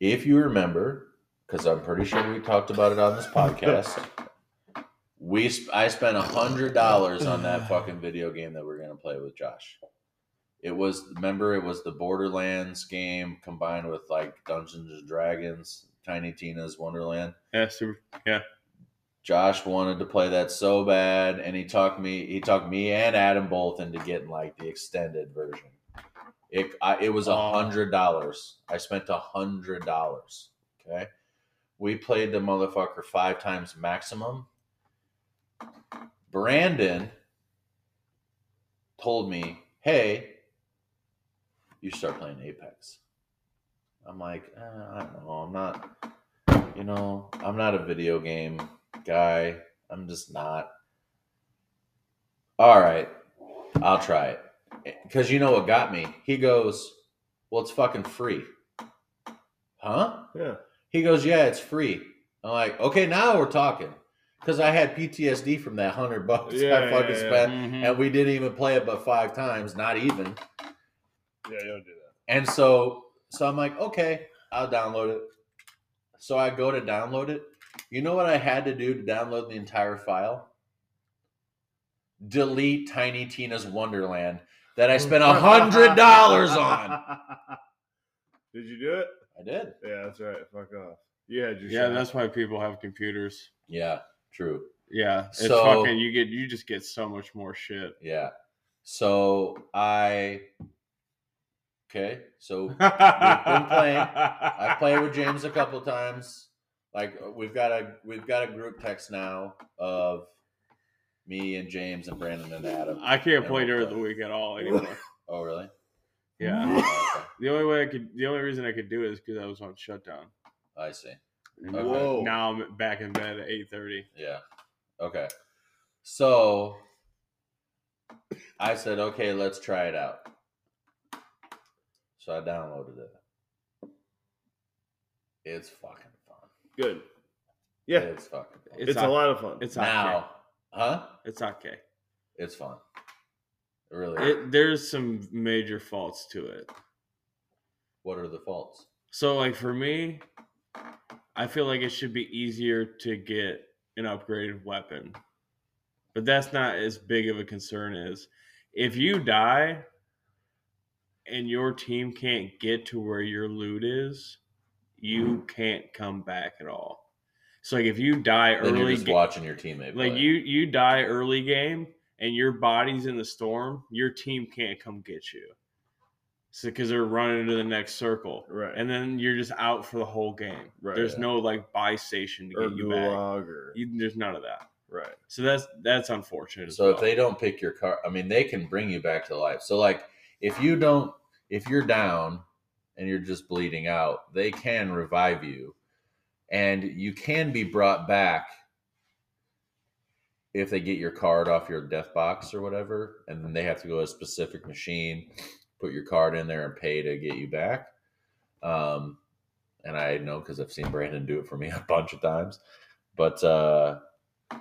If you remember, because I'm pretty sure we talked about it on this podcast, we sp- I spent a hundred dollars on that fucking video game that we're gonna play with Josh. It was remember it was the Borderlands game combined with like Dungeons and Dragons, Tiny Tina's Wonderland. Yeah, super, yeah. Josh wanted to play that so bad, and he talked me. He talked me and Adam both into getting like the extended version. It I, it was a hundred dollars. I spent a hundred dollars. Okay, we played the motherfucker five times maximum. Brandon told me, "Hey, you start playing Apex." I'm like, uh, I don't know. I'm not. You know, I'm not a video game guy. I'm just not. All right, I'll try it. Because you know what got me? He goes, Well, it's fucking free. Huh? Yeah. He goes, Yeah, it's free. I'm like, Okay, now we're talking. Because I had PTSD from that hundred bucks Yeah, I fucking yeah, yeah. spent, Mhm. and we didn't even play it but five times, not even. Yeah, you don't do that. And so, so I'm like, okay, I'll download it. So I go to download it. You know what I had to do to download the entire file? Delete Tiny Tina's Wonderland that I spent a hundred dollars on. Did you do it? I did. Yeah, that's right. Fuck off. You had your Yeah, shot. that's why people have computers. Yeah, true. Yeah, it's So- fucking. You get you just get so much more shit. Yeah. So I. Okay, so We've been playing. I played with James a couple times. Like we've got a we've got a group text now of me and James and Brandon and Adam. I can't Yeah, play we'll during play. the week at all anymore. Oh really? yeah, Oh, the only way I could, the only reason I could do it is because I was on shutdown. I see. Okay. Whoa. Now I'm back in bed at eight thirty. Yeah. Okay. So I said, okay, let's try it out. So I downloaded it. It's fucking fun. Good. Yeah, It's fucking fun. it's, It's a o- lot of fun. It's now, okay. Huh? It's okay. It's fun. It really. It, there's some major faults to it. what are the faults? So like for me, I feel like it should be easier to get an upgraded weapon. But that's not as big of a concern as if you die and your team can't get to where your loot is, you mm-hmm. can't come back at all. So like if you die Then you're just ga- watching your teammate. like play. you you die early game and your body's in the storm, your team can't come get you. So because they're running to the next circle. right. And then you're just out for the whole game. Right, there's yeah. no like buy station to or get you back. gulag or You, there's none of that. right. So that's that's unfortunate. as So if they don't pick your car, I mean, they can bring you back to life. So like, if you don't, if you're down and you're just bleeding out, they can revive you, and you can be brought back if they get your card off your death box or whatever, and then they have to go to a specific machine, put your card in there, and pay to get you back. Um, and I know because I've seen Brandon do it for me a bunch of times, but uh,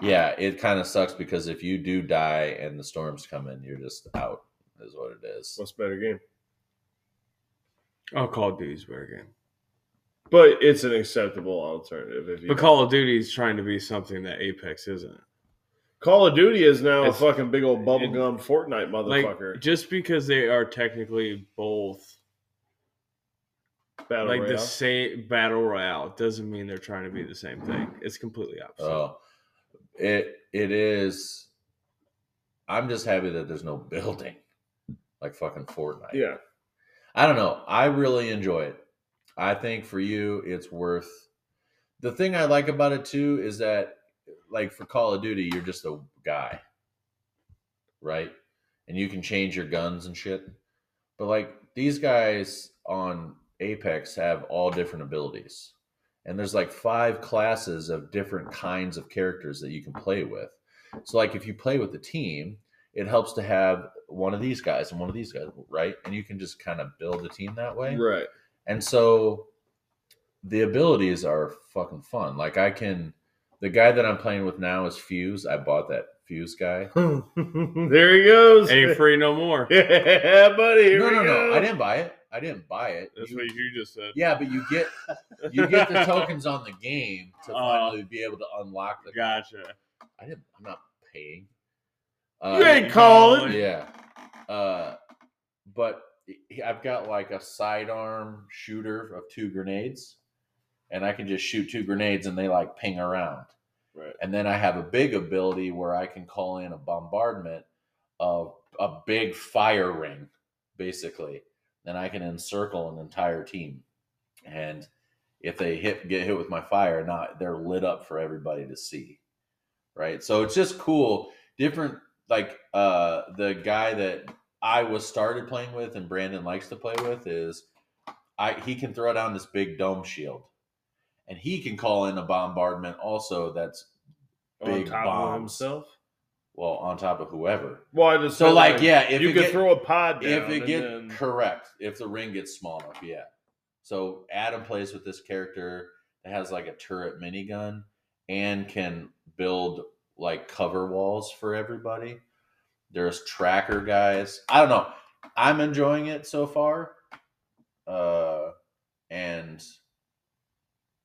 yeah, it kind of sucks because if you do die and the storms come in, you're just out. Is what it is. What's better game? oh, Call of Duty's better game. But it's an acceptable alternative. If you But Call of Duty is trying to be something that Apex isn't. Call of Duty is now It's- a fucking big old bubblegum Fortnite motherfucker. Like just because they are technically both Battle like Royale. the same battle royale doesn't mean they're trying to be the same thing. It's completely opposite. Oh, it it is. I'm just happy that there's no building like fucking Fortnite. Yeah. I don't know. I really enjoy it. I think for you, it's worth. The thing I like about it too is that, like for Call of Duty, you're just a guy, right? And you can change your guns and shit. But like these guys on Apex have all different abilities. And there's like five classes of different kinds of characters that you can play with. So like if you play with the team, it helps to have one of these guys and one of these guys, right? And you can just kind of build a team that way. Right. And so the abilities are fucking fun. Like I can the guy that I'm playing with now is Fuse. I bought that Fuse guy. there he goes. Ain't free no more. yeah, buddy. Here No, no, go. no. I didn't buy it. I didn't buy it. That's You- what you just said. yeah, but you get you get the tokens on the game to Oh. finally be able to unlock the Gotcha. I didn't I'm not paying. You ain't calling. Yeah. Uh, but he- I've got like a sidearm shooter of two grenades, and I can just shoot two grenades and they like ping around. Right. And then I have a big ability where I can call in a bombardment of a big fire ring, basically. Then I can encircle an entire team. And if they hit get hit with my fire, not they're lit up for everybody to see. Right. So it's just cool. Different like uh the guy that I was started playing with and Brandon likes to play with is I he can throw down this big dome shield. And he can call in a bombardment also that's on big bombs. himself. well on top of whoever. Well, I just So meant, like, yeah, if you get- throw a pod down. if it get then- correct, if the ring gets small enough, yeah. So Adam plays with this character that has like a turret minigun and can build like cover walls for everybody. There's tracker guys. I don't know. I'm enjoying it so far. Uh and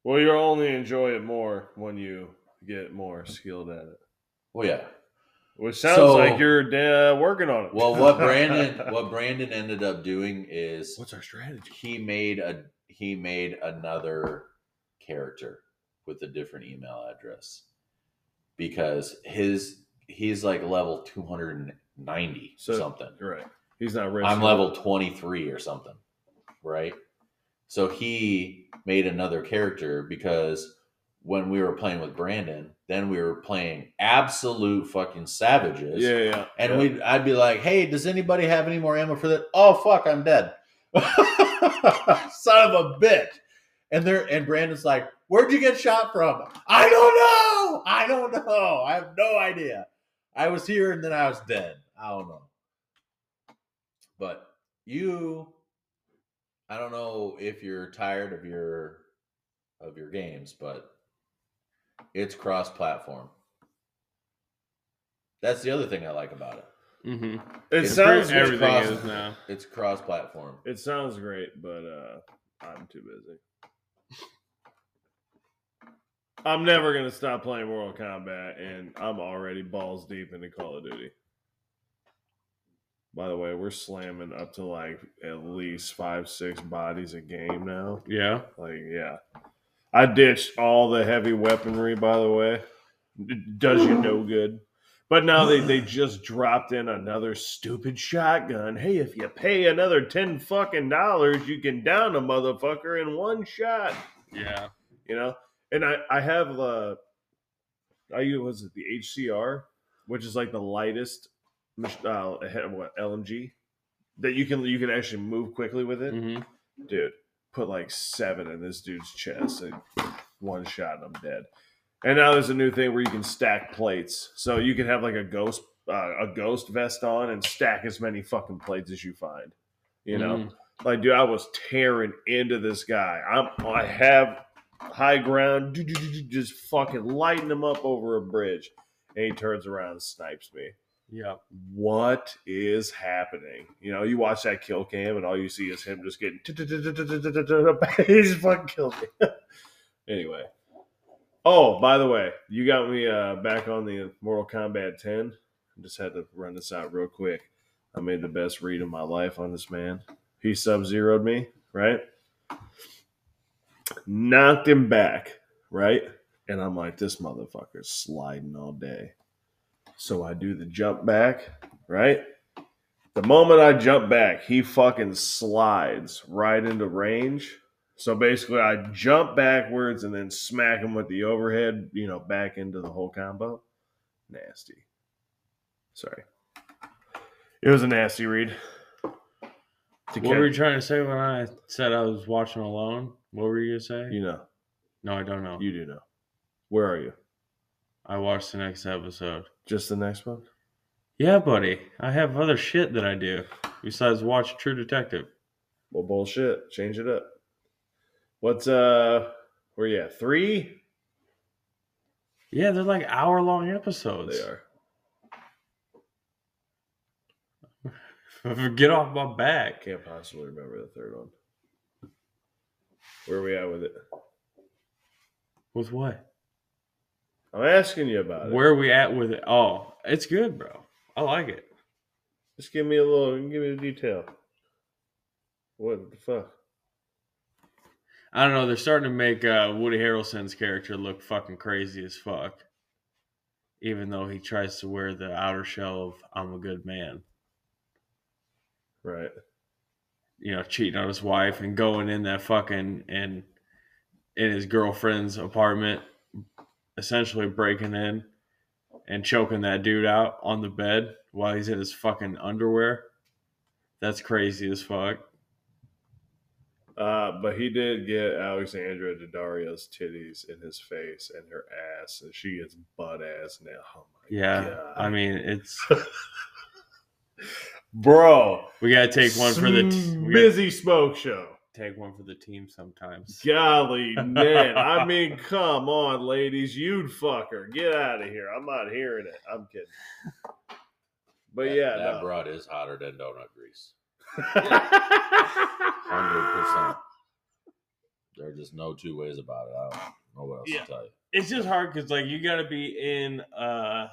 well, you'll only enjoy it more when you get more skilled at it. well yeah. Which sounds So- like you're uh, working on it. Well what Brandon what Brandon ended up doing is What's our strategy? he made a he made another character with a different email address because his he's like level 290 So- something Right. He's not risking. i'm level 23 or something right so he made another character because when we were playing with brandon then we were playing absolute fucking savages Yeah, yeah. and yeah. we'd I'd be like, "Hey, does anybody have any more ammo for that?" Oh fuck, I'm dead. Son of a bitch. And there and Brandon's like, "Where'd you get shot from?" I don't know. I don't know. I have no idea. I was here and then I was dead. I don't know. But you I don't know if you're tired of your of your games, but it's cross-platform. That's the other thing I like about it. Mm-hmm. it it's sounds pretty- Everything cross- is now. It's cross-platform. it sounds great, but uh, I'm too busy. I'm never gonna stop playing Mortal Kombat, and I'm already balls deep into Call of Duty. By the way, we're slamming up to like at least five, six bodies a game now. Yeah. Like, yeah. I ditched all the heavy weaponry, by the way. It does you no good. But now they, they just dropped in another stupid shotgun. Hey, if you pay another 10 fucking dollars, you can down a motherfucker in one shot. Yeah. You know? And I, I have uh I use was it the HCR, which is like the lightest uh, what LMG that you can you can actually move quickly with it Mm-hmm. dude, put like seven in this dude's chest and one shot and I'm dead. And now there's a new thing where you can stack plates, so you can have like a ghost uh, a ghost vest on and stack as many fucking plates as you find. You know, Mhm. like dude, I was tearing into this guy. I'm I have high ground, just fucking lighting him up over a bridge, and he turns around and snipes me Yeah. what is happening? You know, you watch that kill cam and all you see is him just getting he's fucking killed me. anyway. Oh, by the way, you got me uh, back on the Mortal Kombat 10. I just had to run this out real quick. I made the best read of my life on this man. He sub zeroed me, right? Knocked him back, right? And I'm like, this motherfucker's sliding all day. So I do the jump back, right? The moment I jump back, he fucking slides right into range. So basically, I jump backwards and then smack him with the overhead, you know, back into the whole combo. Nasty. Sorry. It was a nasty read. What were you trying to say when I said I was watching alone? What were you gonna say? you know, no, I don't know. you do know. Where are you? I watched the next episode. Just the next one? Yeah, buddy. I have other shit that I do besides watch True Detective. Well, bullshit. Change it up. What's uh? Where you at? Three? Yeah, they're like hour long episodes. They are. Get off my back. Can't possibly remember the third one. Where are we at with it? With what? I'm asking you about it. Where are we at with it? Oh, it's good, bro. I like it. Just give me a little. Give me the detail. What the fuck? I don't know. They're starting to make uh, Woody Harrelson's character look fucking crazy as fuck. Even though he tries to wear the outer shell of I'm a good man. Right. You know, cheating on his wife and going in that fucking and in his girlfriend's apartment, essentially breaking in and choking that dude out on the bed while he's in his fucking underwear. That's crazy as fuck. Uh, but he did get Alexandra Daddario's titties in his face and her ass, and she is butt ass now. Oh my Yeah. God. I mean, it's bro. we gotta take one for the t- we gotta busy smoke show. take one for the team sometimes. Golly, man. I mean, come on, ladies. You'd fuck her. Get out of here. I'm not hearing it. I'm kidding. But That- yeah, that no. broad is hotter than donut grease. 100%. There's just no two ways about it. I don't know what else Yeah. to tell you. It's just hard because like you gotta be in a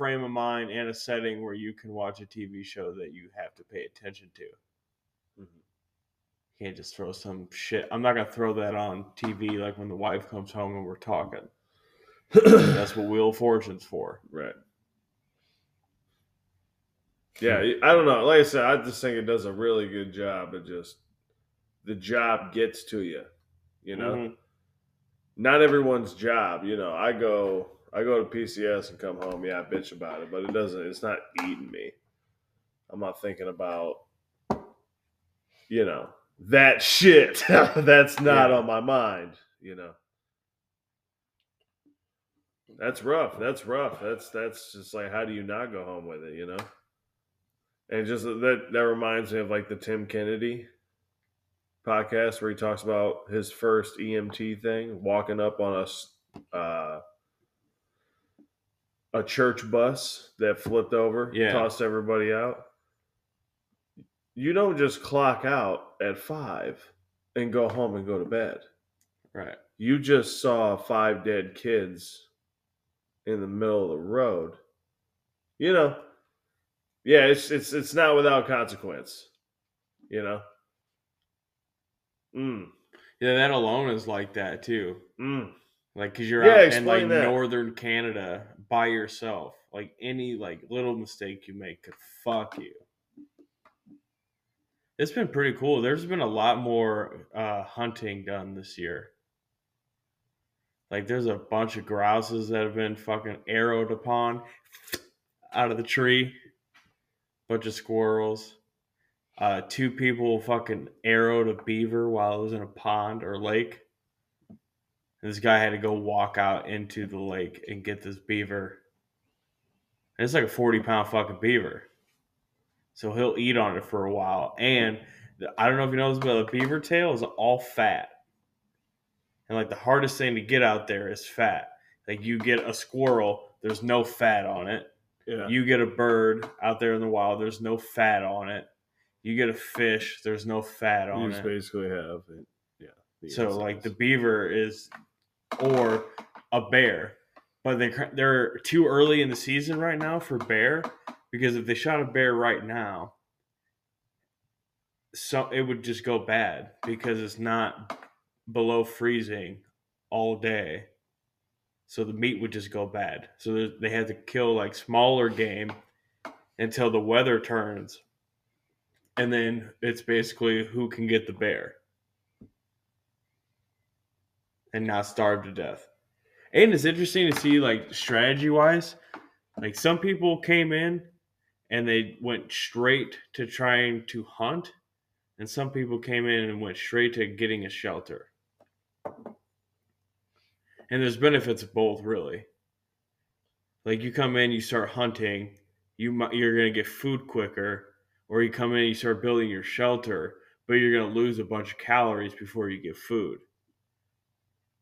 frame of mind and a setting where you can watch a TV show that you have to pay attention to. Mhm. You can't just throw some shit. I'm not gonna throw that on TV like when the wife comes home and we're talking. That's what Wheel of Fortune's for. Right. Yeah, I don't know. Like I said, I just think it does a really good job of just the job gets to you. You know, Mhm. not everyone's job. You know, I go, I go to PCS and come home. Yeah, I bitch about it, but it doesn't. It's not eating me. I'm not thinking about, you know, that shit. That's not Yeah. on my mind. You know. That's rough. That's rough. That's that's just like how do you not go home with it, you know? And just that that reminds me of like the Tim Kennedy podcast where he talks about his first EMT thing, walking up on a uh, a church bus that flipped over, Yeah. tossed everybody out. You don't just clock out at five and go home and go to bed Right. you just saw five dead kids in the middle of the road. You know, yeah, it's it's it's not without consequence. You know. Mm. Yeah, that alone is like that too. Mm. Like, cause you're Yeah, out in like that. northern Canada by yourself. Like any like little mistake you make could fuck you. It's been pretty cool. There's been a lot more uh, hunting done this year. Like, there's a bunch of grouses that have been fucking arrowed upon out of the tree. Bunch of squirrels. Uh, two people fucking arrowed a beaver while it was in a pond or lake. And this guy had to go walk out into the lake and get this beaver. And it's like a 40 pound fucking beaver. So he'll eat on it for a while. And the, I don't know if you know this, but a beaver tail is all fat. And like the hardest thing to get out there is fat. Like you get a squirrel, there's no fat on it. Yeah. You get a bird out there in the wild, there's no fat on it. You get a fish, there's no fat You on just it. basically have it. Yeah. the So like the beaver is, or a bear, but they they're too early in the season right now for bear because if they shot a bear right now, so it would just go bad because it's not below freezing all day. So the meat would just go bad. So they had to kill like smaller game until the weather turns, and then it's basically who can get the bear. And not starve to death. And it's interesting to see, like, strategy wise, like, some people came in and they went straight to trying to hunt, and some people came in and went straight to getting a shelter. And there's benefits of both, really. Like, you come in, you start hunting, you might, you're going to get food quicker, or you come in, you start building your shelter, but you're going to lose a bunch of calories before you get food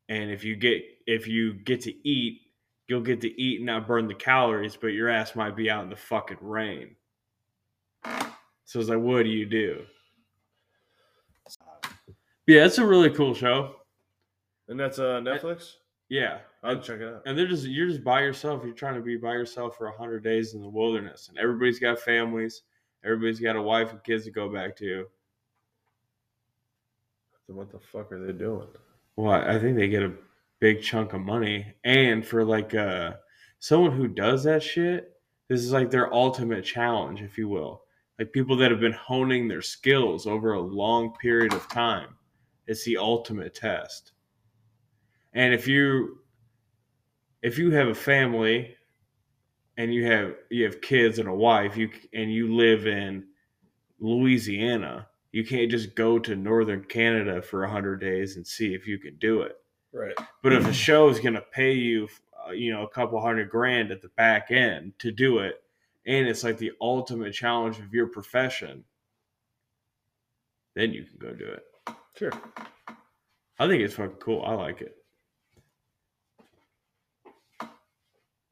and if you get if you get to eat you'll get to eat and not burn the calories but your ass might be out in the fucking rain. So it's like what do you do? Yeah it's a really cool show. And that's uh, Netflix. yeah. I'll check it out. and they're just you're just by yourself. You're trying to be by yourself for 100 days in the wilderness. And everybody's got families. Everybody's got a wife and kids to go back to. Then what the fuck are they doing? Well, I think they get a big chunk of money, and for like uh, someone who does that shit, this is like their ultimate challenge, if you will. Like people that have been honing their skills over a long period of time, it's the ultimate test. And if you if you have a family and you have you have kids and a wife, you and you live in Louisiana, you can't just go to northern Canada for 100 days and see if you can do it. Right. But if a show is going to pay you, uh, you know, a couple hundred grand at the back end to do it, and it's like the ultimate challenge of your profession, then you can go do it. Sure. I think it's fucking cool. I like it.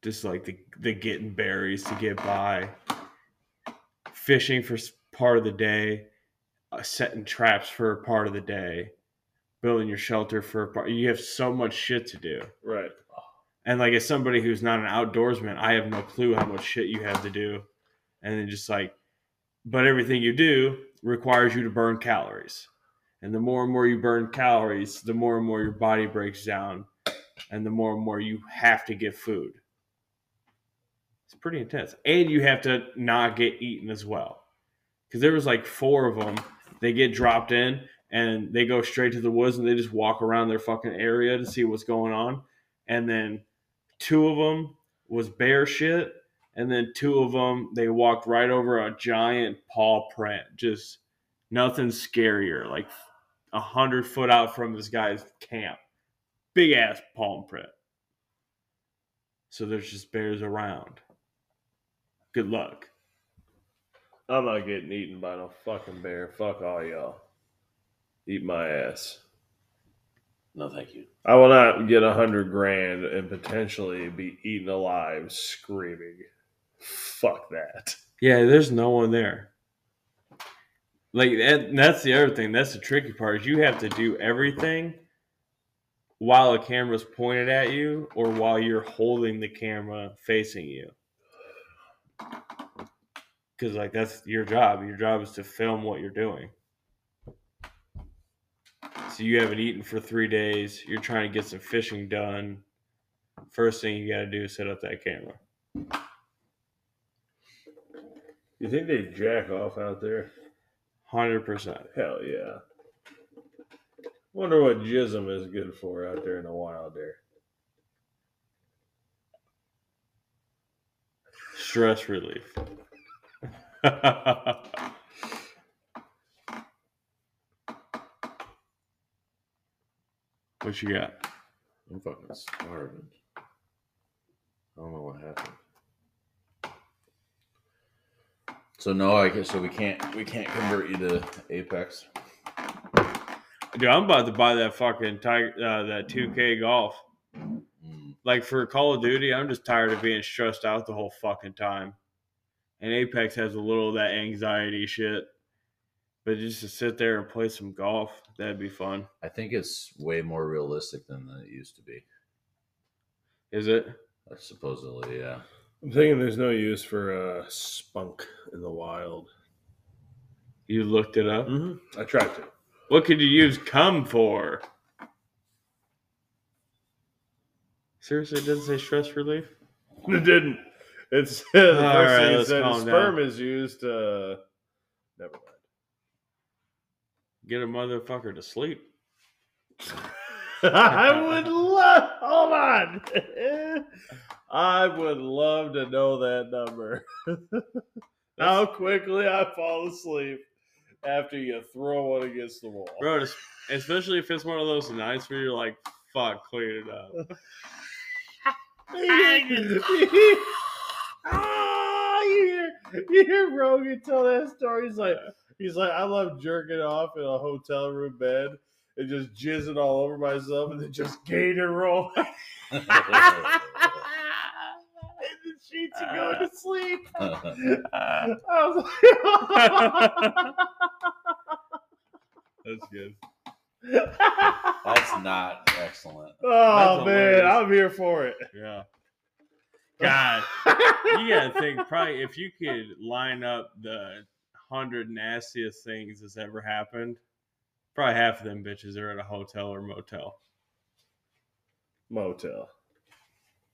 Just like the the getting berries to get by, fishing for part of the day, uh, setting traps for a part of the day, building your shelter for a part. You have so much shit to do. Right. And like as somebody who's not an outdoorsman, I have no clue how much shit you have to do. And then just like but everything you do requires you to burn calories. And the more and more you burn calories, the more and more your body breaks down and the more and more you have to get food. It's pretty intense. And you have to not get eaten as well. Cuz there was like four of them. They get dropped in and they go straight to the woods and they just walk around their fucking area to see what's going on. And then two of them was bear shit and then two of them they walked right over a giant paw print just nothing scarier like a hundred foot out from this guy's camp. Big ass palm print. So there's just bears around. Good luck I'm not getting eaten by no fucking bear. Fuck all y'all. Eat my ass. No, thank you. I will not get a hundred grand and potentially be eaten alive screaming. Fuck that. yeah there's no one there like that, that's the other thing that's the tricky part is you have to do everything while a camera's pointed at you or while you're holding the camera facing you because like that's your job. Your job is to film what you're doing. So you haven't eaten for three days. You're trying to get some fishing done. First thing you got to do is set up that camera. You think they jack off out there? 100% Hell yeah. Wonder what jism is good for out there in the wild there. stress relief what you got I'm fucking starving. I don't know what happened. So no, I guess so. We can't we can't convert you to Apex. Dude, I'm about to buy that fucking tiger, uh, that 2K golf. Mm. Like for Call of Duty, I'm just tired of being stressed out the whole fucking time. And Apex has a little of that anxiety shit. But just to sit there and play some golf, that'd be fun. I think it's way more realistic than it used to be. Is it? Supposedly, yeah. I'm thinking there's no use for uh, spunk in the wild. You looked it up? Mm-hmm. I tried to. What could you use come for? Seriously, it doesn't say stress relief? It didn't. It's the first right, thing it let's said. calm Sperm down. is used. to. never mind. Get a motherfucker to sleep. I would love. Hold on. I would love to know that number. How quickly I fall asleep after you throw one against the wall. bro. Especially if it's one of those nights where you're like, "Fuck, clean it up." Ah, you hear, you hear Rogan tell that story. He's like, he's like, I love jerking off in a hotel room bed and just jizzing all over myself, and then just gator roll in the sheets and going to sleep. I was like, That's good. That's not excellent. oh That's man, hilarious. I'm here for it. Yeah. God, you gotta think. Probably if you could line up the hundred nastiest things that's ever happened, probably half of them bitches are at a hotel or motel. Motel,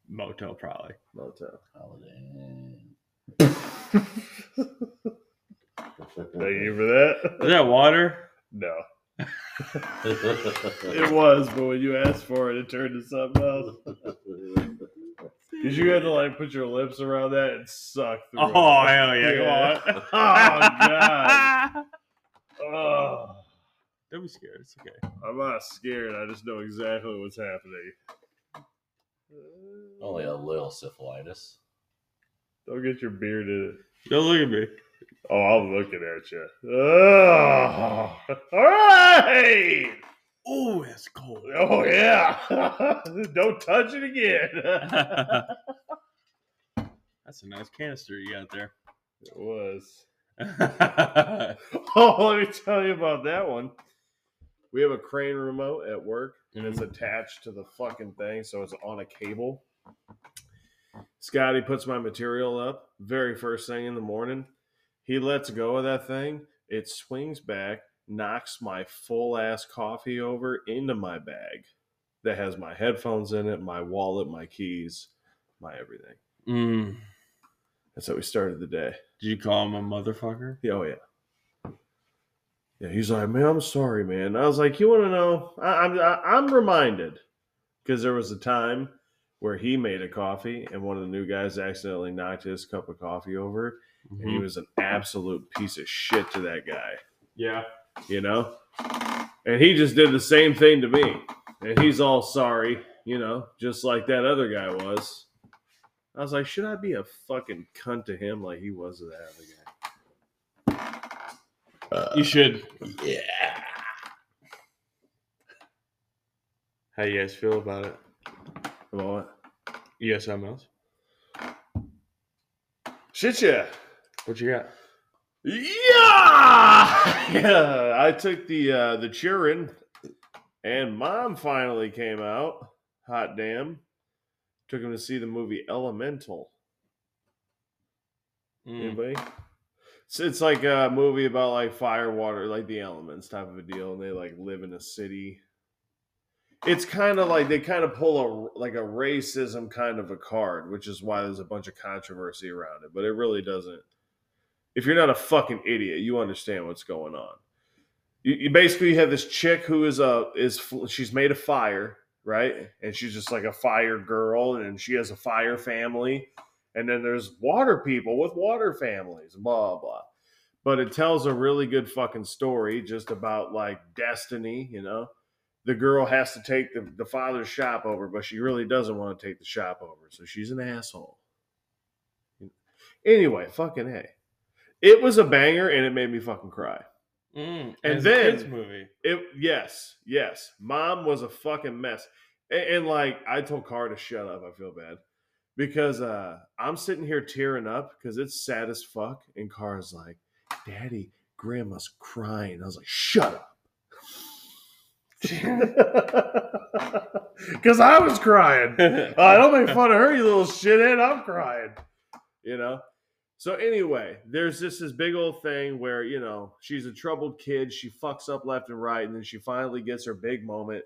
Motel, probably. motel. Holiday Thank you for that. Is that water? No. It was, but when you asked for it, it turned to something else. Because you had to like put your lips around that and suck through Oh it. hell yeah! Come on. Oh god. Oh, Don't be scared. It's okay. I'm not scared. I just know exactly what's happening. Only a little syphilitis. Don't get your beard in it. Don't look at me. Oh, I'm looking at you. Oh. All right. Oh, it's cold. Oh yeah. Don't touch it again. That's a nice canister you got there. it was. Oh, let me tell you about that one. We have a crane remote at work, and it's mm-hmm. attached to the fucking thing, so it's on a cable. Scotty puts my material up very first thing in the morning. He lets go of that thing. It swings back, knocks my full ass coffee over into my bag that has my headphones in it, my wallet, my keys, my everything. Mm. That's how we started the day. Did you call him a motherfucker? Yeah, Oh yeah. Yeah, he's like, man, I'm sorry, man. I was like, you want to know? I, I'm I, I'm reminded because there was a time where he made a coffee and one of the new guys accidentally knocked his cup of coffee over, and he was an absolute piece of shit to that guy, Yeah. You know. And he just did the same thing to me, and he's all sorry, you know, just like that other guy was. I was like, should I be a fucking cunt to him like he was to that other guy? Uh, you should. Yeah. How you guys feel about it? About what? You got something else? Shit, yeah. What you got? Yeah, yeah. I took the uh, the cheering, and mom finally came out. Hot damn! Took him to see the movie Elemental. Mm. Anybody? So it's like a movie about like fire, water, like the elements type of a deal, and they like live in a city. It's kind of like they kind of pull a like a racism kind of a card, which is why there's a bunch of controversy around it. But it really doesn't. If you're not a fucking idiot, you understand what's going on. You, you basically have this chick who is a is she's made of fire, right? And she's just like a fire girl, and she has a fire family and then there's water people with water families, blah blah. But it tells a really good fucking story just about like destiny, you know. The girl has to take the, the father's shop over, but she really doesn't want to take the shop over, so she's an asshole. Anyway, fucking hey. It was a banger and it made me fucking cry. Mm. And then- movie. It yes, yes. Mom was a fucking mess. And, and like I told Car to shut up, I feel bad. Because uh I'm sitting here tearing up because it's sad as fuck. And Car's like, Daddy, grandma's crying. I was like, shut up. Cause I was crying. I don't make fun of her, you little shithead. I'm crying. You know? So anyway, there's this this big old thing where, you know, she's a troubled kid, she fucks up left and right, and then she finally gets her big moment.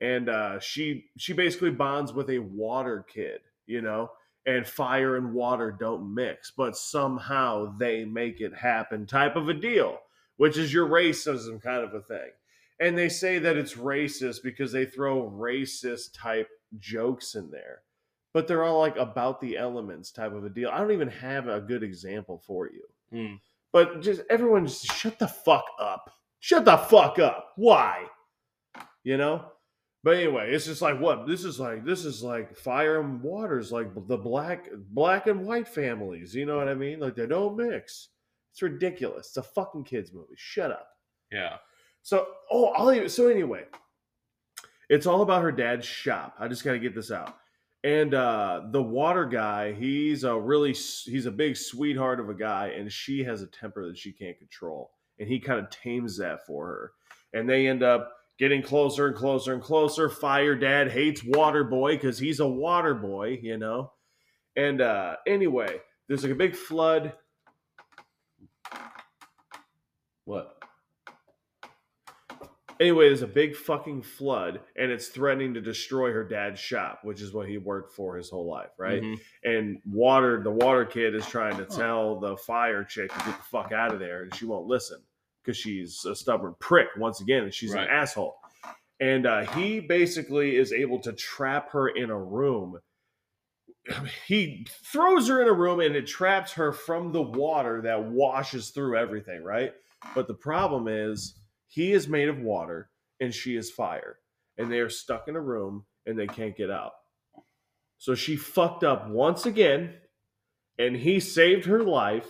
And uh she she basically bonds with a water kid, you know, and fire and water don't mix, but somehow they make it happen type of a deal, which is your racism kind of a thing. and they say that it's racist because they throw racist type jokes in there but they're all like about the elements type of a deal. I don't even have a good example for you. Hmm. but just everyone just shut the fuck up. Shut the fuck up. Why? You know? But anyway it's just like what? This is like this is like fire and waters like the black black and white families you know what i mean? Like they don't mix. It's ridiculous. It's a fucking kids movie. Shut up. Yeah. so, oh, I'll even, so anyway, it's all about her dad's shop. I just got to get this out. And uh, the water guy, he's a really, he's a big sweetheart of a guy, and she has a temper that she can't control. And he kind of tames that for her. And they end up getting closer and closer and closer. Fire dad hates water boy because he's a water boy, you know. And uh, anyway, there's like a big flood. What? Anyway, there's a big fucking flood, and it's threatening to destroy her dad's shop, which is what he worked for his whole life, right? Mhm. And water, the water kid is trying to tell the fire chick to get the fuck out of there, and she won't listen because she's a stubborn prick once again, and she's Right. an asshole. And uh, he basically is able to trap her in a room. He throws her in a room, and it traps her from the water that washes through everything, right? But the problem is, he is made of water and she is fire. And they are stuck in a room and they can't get out. So she fucked up once again and he saved her life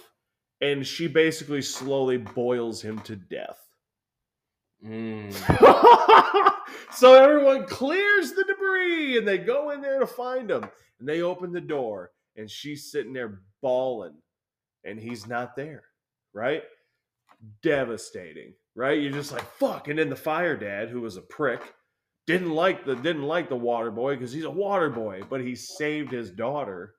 and she basically slowly boils him to death. Mm. so everyone clears the debris and they go in there to find him. And they open the door and she's sitting there bawling and he's not there, right? Devastating, right? You're just like, fuck. And then the fire dad, who was a prick, didn't like the didn't like the water boy because he's a water boy, but he saved his daughter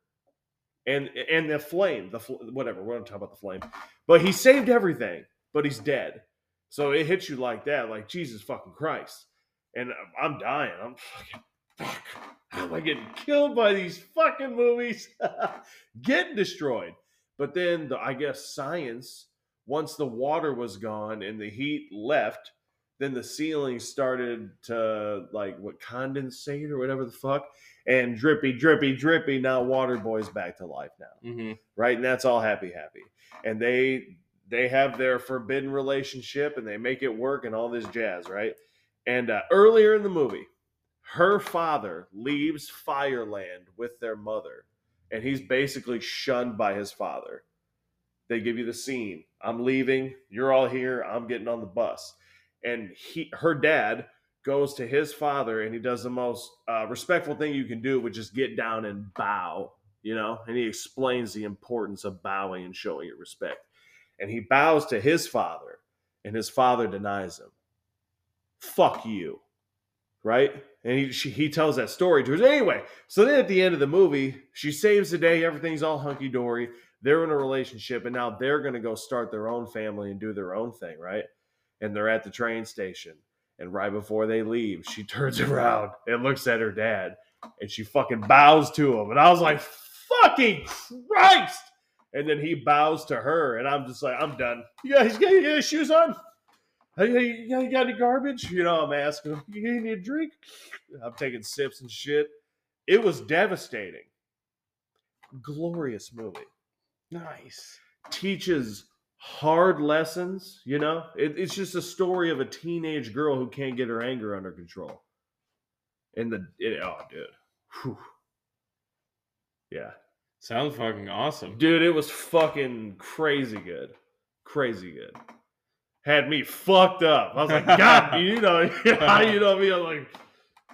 and and the flame, the fl- whatever. We're gonna talk about the flame, but he saved everything, but he's dead. So it hits you like that, like Jesus fucking Christ. And I'm dying. I'm fucking fuck. How am I getting killed by these fucking movies? getting destroyed. But then the, I guess science, once the water was gone and the heat left, then the ceiling started to like what condensate or whatever the fuck, and drippy, drippy, drippy. Now Water Boy's back to life now Mhm. right? And that's all happy, happy. And they they have their forbidden relationship and they make it work and all this jazz, right? And uh, earlier in the movie, her father leaves Fireland with their mother, and he's basically shunned by his father. They give you the scene. I'm leaving. You're all here. I'm getting on the bus. And he, her dad, goes to his father and he does the most uh, respectful thing you can do, which is get down and bow you know, and he explains the importance of bowing and showing your respect. And he bows to his father, and his father denies him. Fuck you, right? And he she, he tells that story to her. anyway. So then at the end of the movie, she saves the day. Everything's all hunky dory. They're in a relationship, and now they're going to go start their own family and do their own thing, right? And they're at the train station, and right before they leave, she turns around and looks at her dad, and she fucking bows to him. And I was like, fucking Christ! And then he bows to her, and I'm just like, I'm done. You guys got your shoes on? Hey, you got- you any garbage? You know, I'm asking you need a drink? I'm taking sips and shit. It was devastating. Glorious movie. Nice. Teaches hard lessons, you know? It, it's just a story of a teenage girl who can't get her anger under control. And the, it, oh, dude. Whew. Yeah. Sounds fucking awesome. Dude, it was fucking crazy good. Crazy good. Had me fucked up. I was like, God, you know, how you know me? I'm like,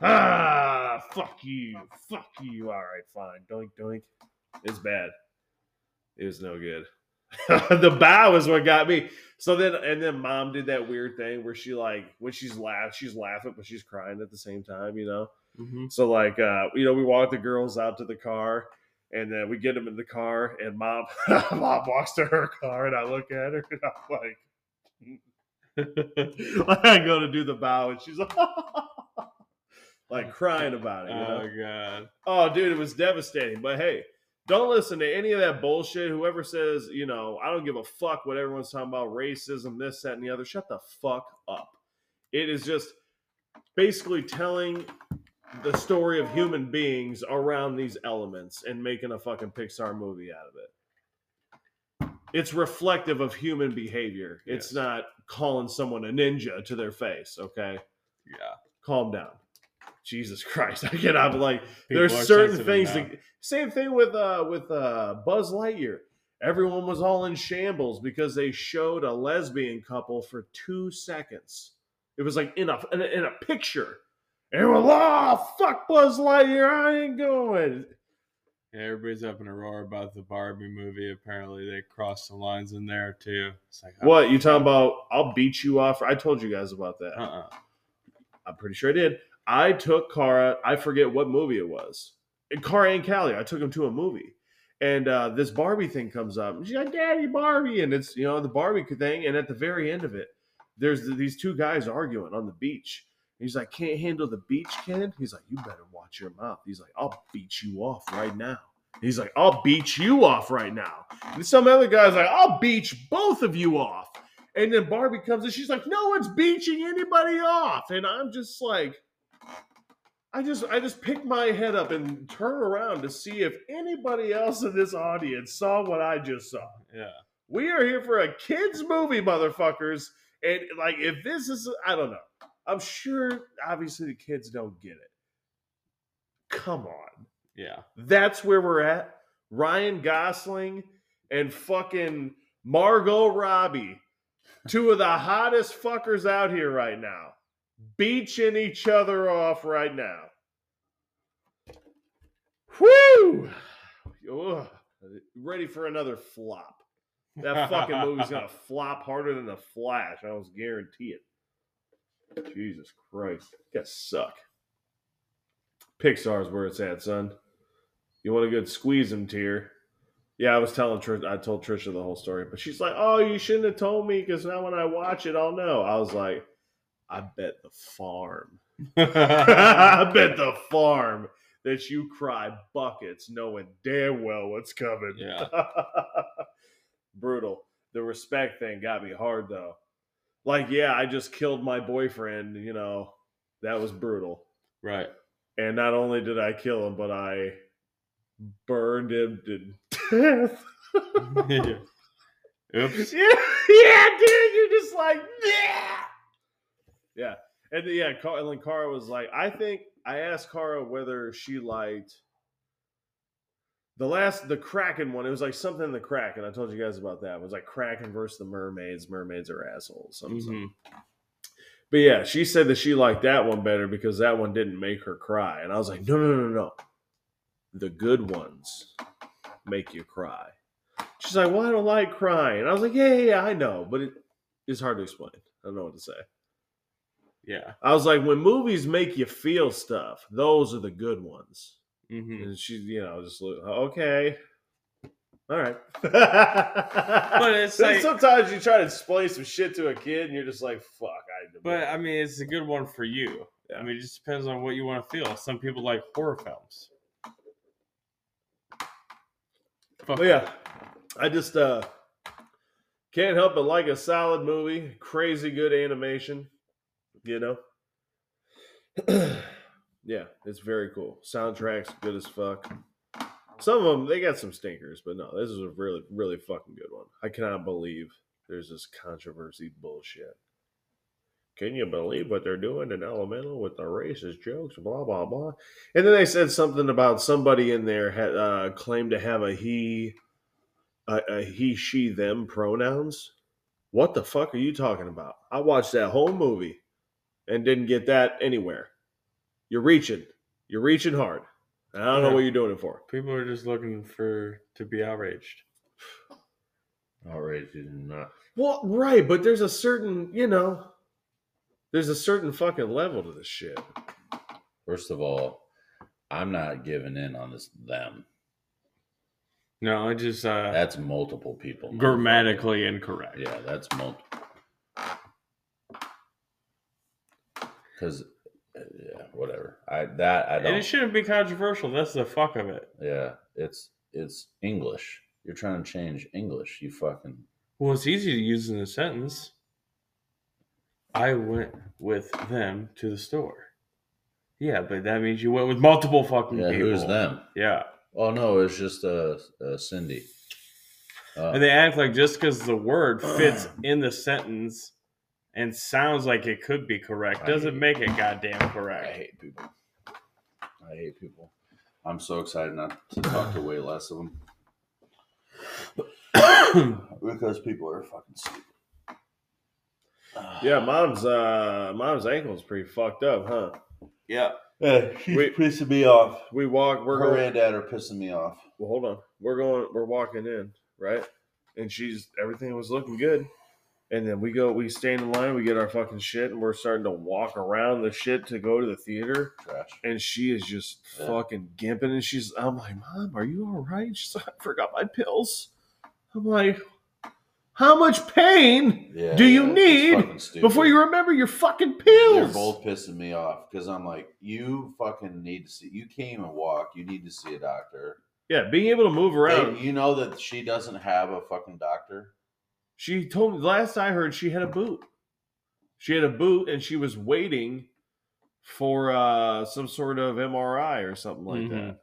ah, fuck you. Fuck you. All right, fine. Doink, doink. It's bad. It was no good. the bow is what got me. So then, and then mom did that weird thing where she, like, when she's laugh, she's laughing, but she's crying at the same time, you know? hmm So like uh, you know, we walk the girls out to the car, and then we get them in the car, and mom mom walks to her car, and I look at her, and I'm like, I go to do the bow, and she's like, like crying about it. You know? Oh god. Oh, dude, it was devastating. But hey, don't listen to any of that bullshit. Whoever says, you know, I don't give a fuck what everyone's talking about, racism, this, that, and the other. Shut the fuck up. It is just basically telling the story of human beings around these elements and making a fucking Pixar movie out of it. It's reflective of human behavior. It's Yes. not calling someone a ninja to their face, okay? Yeah. Calm down. Jesus Christ. I cannot like People there's certain things that same thing with uh with uh Buzz Lightyear. Everyone was all in shambles because they showed a lesbian couple for two seconds. It was like in a in a, in a picture. And we're like, oh fuck Buzz Lightyear, I ain't going. Yeah, everybody's up in a roar about the Barbie movie. Apparently, they crossed the lines in there too. It's like, What you talking about? I'll beat you off. I told you guys about that. Uh. uh I'm pretty sure I did. I took Kara. I forget what movie it was. And Kara and Callie. I took them to a movie, and uh, this Barbie thing comes up. And she's like, "Daddy, Barbie," and it's you know the Barbie thing. And at the very end of it, there's these two guys arguing on the beach. He's like, "Can't handle the beach, kid." He's like, "You better watch your mouth." He's like, "I'll beat you off right now." He's like, "I'll beat you off right now." And some other guy's like, "I'll beat both of you off." And then Barbie comes and she's like, "No one's beaching anybody off," and I'm just like. I just I just pick my head up and turn around to see if anybody else in this audience saw what I just saw. yeah. We are here for a kids movie, motherfuckers. And like if this is I don't know. I'm sure obviously the kids don't get it. Come on. Yeah. That's where we're at. Ryan Gosling and fucking Margot Robbie, two of the hottest fuckers out here right now, beaching each other off right now. Whoo! Ugh. Ready for another flop. That fucking movie's gonna flop harder than the Flash. I almost guarantee it. Jesus Christ, you guys suck. Pixar's where it's at, son. You want a good squeeze 'em tear? Yeah, I was telling Trish. I told Trisha the whole story, but she's like, "Oh, you shouldn't have told me because now when I watch it, I'll know." I was like, "I bet the farm, I bet the farm that you cry buckets, knowing damn well what's coming." Yeah. brutal. The respect thing got me hard though. Like, yeah, I just killed my boyfriend. You know, that was brutal. right. And not only did I kill him, but I burned him to death. Oops. yeah, yeah, dude, you're just like, yeah, yeah, and then, yeah, Car- and then Kara was like, I think I asked Kara whether she liked the last the Kraken one. It was like something in the Kraken. I told you guys about that. It was like Kraken versus the mermaids. Mermaids are assholes. Mhm. But yeah, she said that she liked that one better because that one didn't make her cry. And I was like, no, no, no, no. The good ones make you cry. She's like, well, I don't like crying. I was like, yeah, yeah, yeah, I know, but it, it's hard to explain. I don't know what to say. Yeah. I was like, when movies make you feel stuff, those are the good ones. hmm And she, you know, just look, okay. All right. But it's like- sometimes you try to explain some shit to a kid and you're just like, fuck. I But I mean, it's a good one for you. Yeah. I mean, it just depends on what you want to feel. Some people like horror films. Fuck But yeah, I just uh can't help but like a solid movie, crazy good animation, you know. yeah, it's very cool. Soundtrack's good as fuck. Some of them they got some stinkers, but no, this is a really really fucking good one. I cannot believe there's this controversy bullshit. Can you believe what they're doing in Elemental with the racist jokes? Blah blah blah. And then they said something about somebody in there had uh, claimed to have a he, a, a he, she, them pronouns. What the fuck are you talking about? I watched that whole movie and didn't get that anywhere. You're reaching. You're reaching hard. I don't know what you're doing it for. People are just looking for to be outraged. Outraged and not. Well, right, but there's a certain, you know, there's a certain fucking level to this shit. First of all, I'm not giving in on this them. No, I just uh, That's multiple people. grammatically incorrect. Yeah, that's multiple. Because, yeah, whatever. I that I don't. It shouldn't be controversial. That's the fuck of it. Yeah, it's it's English. You're trying to change English. You fucking Well, it's easy to use in a sentence. I went with them to the store. Yeah, but that means you went with multiple fucking Yeah, people. who's them? Yeah. Oh no, it's just uh, uh Cindy. Uh, And they act like just because the word fits in the sentence and sounds like it could be correct I doesn't hate- make it goddamn correct. I hate people. I hate people. I'm so excited not to talk to way less of them because people are fucking stupid. Yeah, mom's uh mom's ankle's pretty fucked up, huh? yeah. Yeah, she's Wait. pissing me off. We walk. We're Her going. and dad are pissing me off. Well, hold on. We're going. We're walking in, right? And she's everything was looking good. And then we go. We stand in line. We get our fucking shit, and we're starting to walk around the shit to go to the theater. Trash. And she is just Yeah. fucking gimping. And she's. I'm like, Mom, are you all right? She's like, I forgot my pills. I'm like, How much pain Yeah, do you yeah, need before you remember your fucking pills? They're both pissing me off because I'm like, you fucking need to see. You came and even walk. You need to see a doctor. Yeah, being able to move around. Hey, you know that she doesn't have a fucking doctor. She told me last I heard she had a boot. She had a boot and she was waiting for uh some sort of MRI or something like Mhm. that.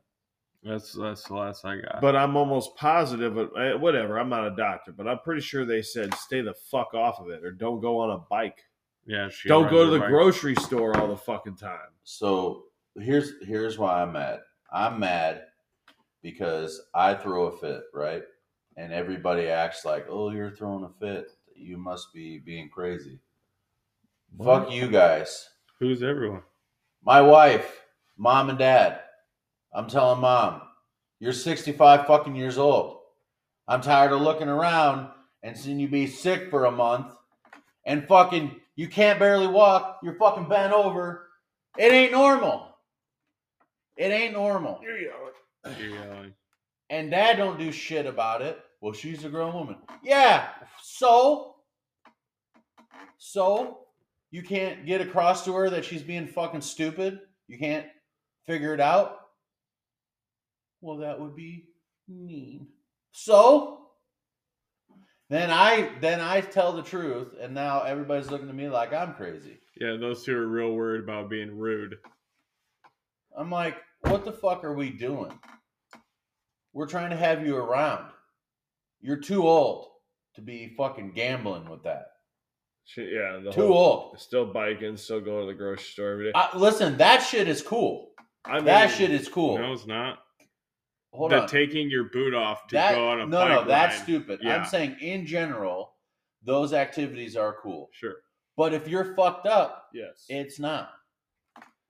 That's that's the last I got. But I'm almost positive, but eh, whatever. I'm not a doctor, but I'm pretty sure they said stay the fuck off of it or don't go on a bike. yeah, she don't go to the bike. grocery store all the fucking time. So here's here's why I'm mad. I'm mad because I throw a fit, right? And everybody acts like, "Oh, you're throwing a fit. You must be being crazy." Fuck you guys. Who's everyone? My wife, mom and dad. I'm telling mom, you're 65 fucking years old. I'm tired of looking around and seeing you be sick for a month and fucking you can't barely walk. You're fucking bent over. It ain't normal. It ain't normal. You're yelling. You're yelling. And dad don't do shit about it. Well, she's a grown woman. Yeah. So? So? You can't get across to her that she's being fucking stupid? You can't figure it out? Well, that would be mean. So? Then I then I tell the truth, and now everybody's looking at me like I'm crazy. Yeah, those two are real worried about being rude. I'm like, what the fuck are we doing? We're trying to have you around. You're too old to be fucking gambling with that. Yeah, the Too whole, old. Still biking, still going to the grocery store every day. I, listen, that shit is cool. I mean, That shit is cool. No, it's not. Hold the on. taking your boot off to that, go on a no, bike no, that's stupid. Yeah. I'm saying in general, those activities are cool. Sure. But if you're fucked up, yes. it's not.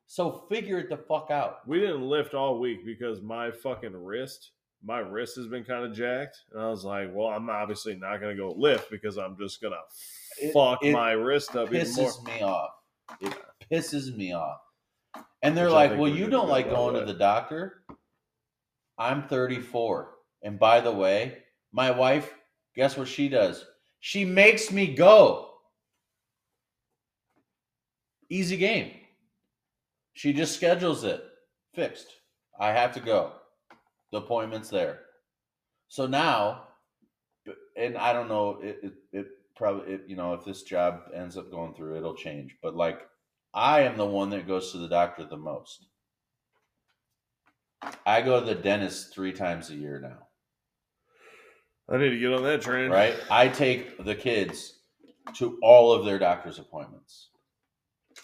So figure it the fuck out. we didn't lift all week because my fucking wrist, my wrist has been kind of jacked, and I was like, well, I'm obviously not gonna go lift because I'm just gonna fuck it my wrist up even more. pisses me off. It pisses me off. And they're Which like, "Well, you don't like going to the doctor." I'm 34. And by the way, my wife, guess what she does? She makes me go. Easy game. She just schedules it. Fixed. I have to go. The appointment's there. So now, and I don't know, it, it, it probably, it, you know, if this job ends up going through, it'll change. But like, I am the one that goes to the doctor the most. I go to the dentist three times a year now, I need to get on that train. right? I take the kids to all of their doctor's appointments,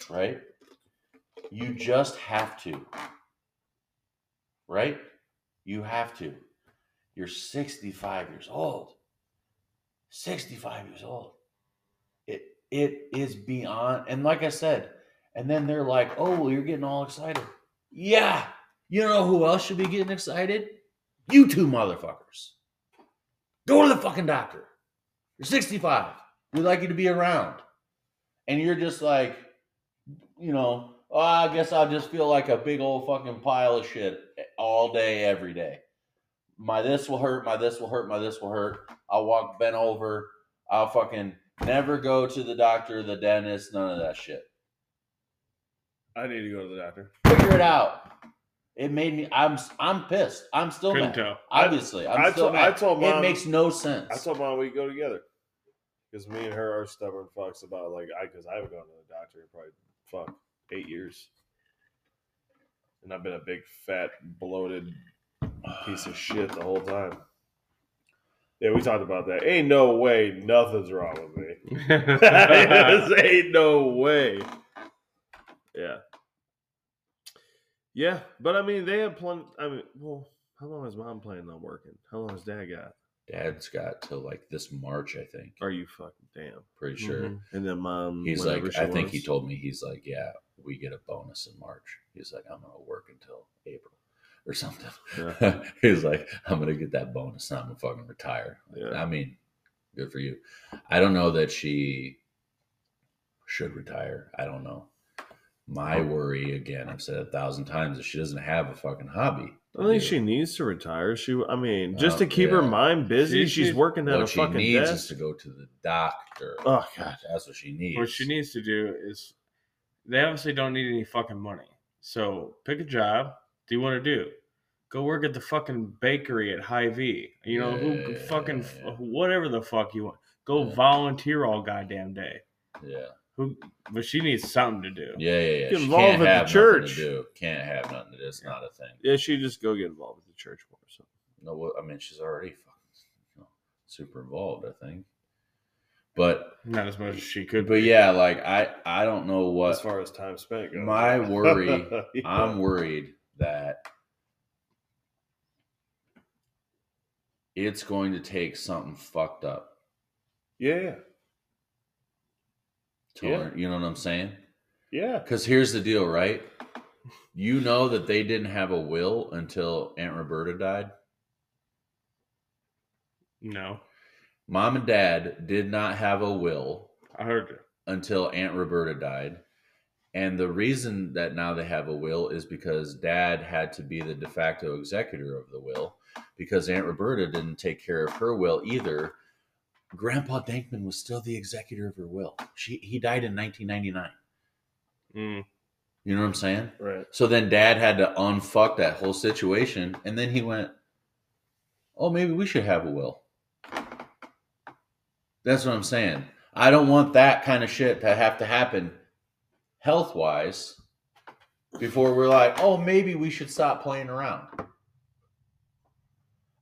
right? You just have to, right? You have to. You're 65 years old. 65 years old. It it is beyond and like I said, and then they're like, "Oh, well, you're getting all excited." Yeah. You know who else should be getting excited? You two motherfuckers. Go to the fucking doctor. You're 65. We'd like you to be around. And you're just like, you know, oh, I guess I'll just feel like a big old fucking pile of shit all day, every day. My this will hurt, my this will hurt, my this will hurt. I'll walk bent over. I'll fucking never go to the doctor, the dentist, none of that shit. I need to go to the doctor. Figure it out. It made me. I'm. I'm pissed. I'm still Couldn't mad. tell. Obviously, I'm I still told- mad. I told it makes no sense. I told mom we go together. Because me and her are stubborn fucks about like I because I haven't gone to the doctor in probably fuck eight years, and I've been a big fat bloated piece of shit the whole time. Yeah, we talked about that. Ain't no way nothing's wrong with me. Ain't no way. Yeah. Yeah, but I mean, they have plenty. I mean, well, how long is mom planning on working? How long has dad got? Dad's got till like this March, I think. Are you fucking damn? Pretty sure. Mhm. And then mom. He's like, I think he told me he's like, yeah, we get a bonus in March. He's like, I'm gonna work until April or something. Yeah. he's like, I'm gonna get that bonus. and I'm gonna fucking retire. Yeah. I mean, good for you. I don't know that she should retire. I don't know. My worry again, I've said a thousand times, is she doesn't have a fucking hobby. I think she needs to retire. She, I mean, just Oh, to keep her mind busy. She- she's working at a What she fucking needs desk. is to go to the doctor. Oh god. That's what she needs. What she needs to do is, they obviously don't need any fucking money. So pick a job. Do you want to do? Go work at the fucking bakery at Hy-Vee. You know, who fucking whatever the fuck you want. Go Yeah. volunteer all goddamn day. Yeah. Who? But she needs something to do. Yeah, yeah, yeah. Get She involved can't with the have nothing church. To do. Can't have nothing. It's not a thing. Yeah, she just go get involved with the church more. or something. No, well, I mean, she's already fucking you know, super involved. I think. But Not as much as she could. but be. yeah, like I I don't know what as far as time spent goes. my worry. Yeah. I'm worried that it's going to take something fucked up yeah, yeah, to Yeah. learn. You know what I'm saying? yeah. Because here's the deal, right? You know that they didn't have a will until Aunt Roberta died. No, Mom and Dad did not have a will I heard you. until Aunt Roberta died. And the reason that now they have a will is because dad had to be the de facto executor of the will because Aunt Roberta didn't take care of her will either. Grandpa Dankman was still the executor of her will. She he died in 1999. Mm. You know what I'm saying? Right. So then dad had to unfuck that whole situation and then he went, "Oh, maybe we should have a will." That's what I'm saying. I don't want that kind of shit to have to happen health wise before we're like, oh, maybe we should stop playing around.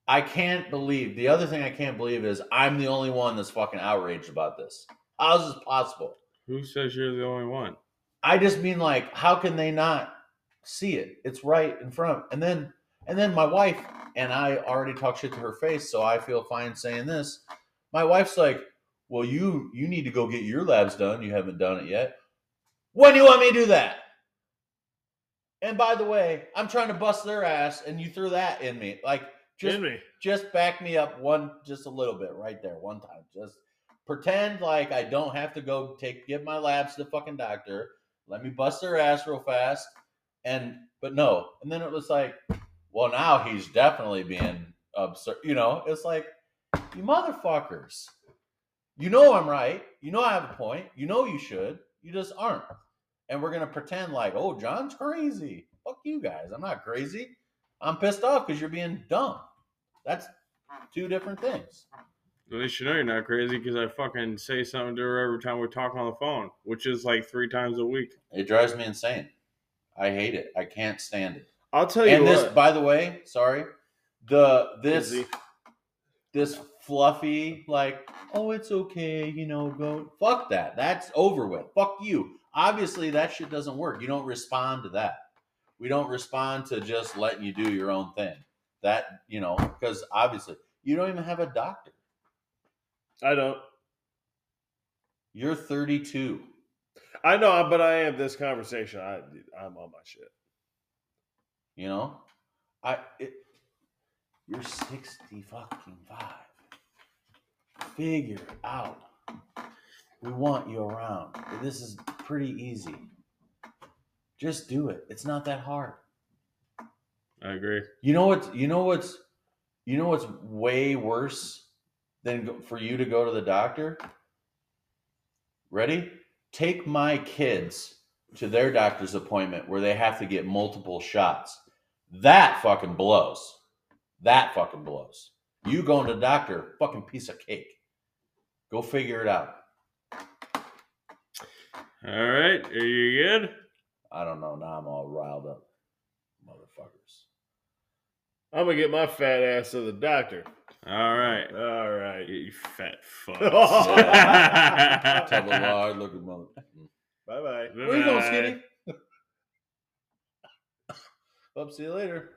I can't believe the other thing I can't believe is I'm the only one that's fucking outraged about this. How's this possible? Who says you're the only one? I just mean like, how can they not see it? It's right in front. And then and then my wife and I already talk shit to her face, so I feel fine saying this. My wife's like, Well, you you need to go get your labs done. You haven't done it yet. When do you want me to do that? And by the way, I'm trying to bust their ass, and you threw that in me. Like, just Jimmy. just back me up one, just a little bit, right there, one time. Just pretend like I don't have to go take give my labs to the fucking doctor. Let me bust their ass real fast, and but no. And then it was like, well, now he's definitely being absurd. You know, it's like you motherfuckers. You know I'm right. You know I have a point. You know you should. You just aren't. And we're gonna pretend like, oh, John's crazy. Fuck you guys. I'm not crazy. I'm pissed off because you're being dumb. That's two different things. At least you know you're not crazy because I fucking say something to her every time we talk on the phone, which is like three times a week. It drives me insane. I hate it. I can't stand it. I'll tell you And what. this, by the way, sorry, the this Izzy. this fluffy like, oh, it's okay, you know, go fuck that. That's over with. Fuck you. Obviously, that shit doesn't work. You don't respond to that. We don't respond to just letting you do your own thing. That you know, because obviously you don't even have a doctor. I don't. You're 32. I know, but I have this conversation. I, I'm on my shit. You know, I it, you're 60 fucking five. Figure out. We want you around. This is pretty easy. Just do it. It's not that hard. I agree. You know what's you know what's you know what's way worse than go, for you to go to the doctor? Ready? Take my kids to their doctor's appointment where they have to get multiple shots. That fucking blows. That fucking blows. You going to the doctor, fucking piece of cake. Go figure it out. All right, are you good? I don't know. Now I'm all riled up, motherfuckers. I'm gonna get my fat ass to the doctor. All right, All right. you fat fuck. Tell the Lord, look at mother. Mm. Bye bye. Where you going, Skinny? Up, see you later.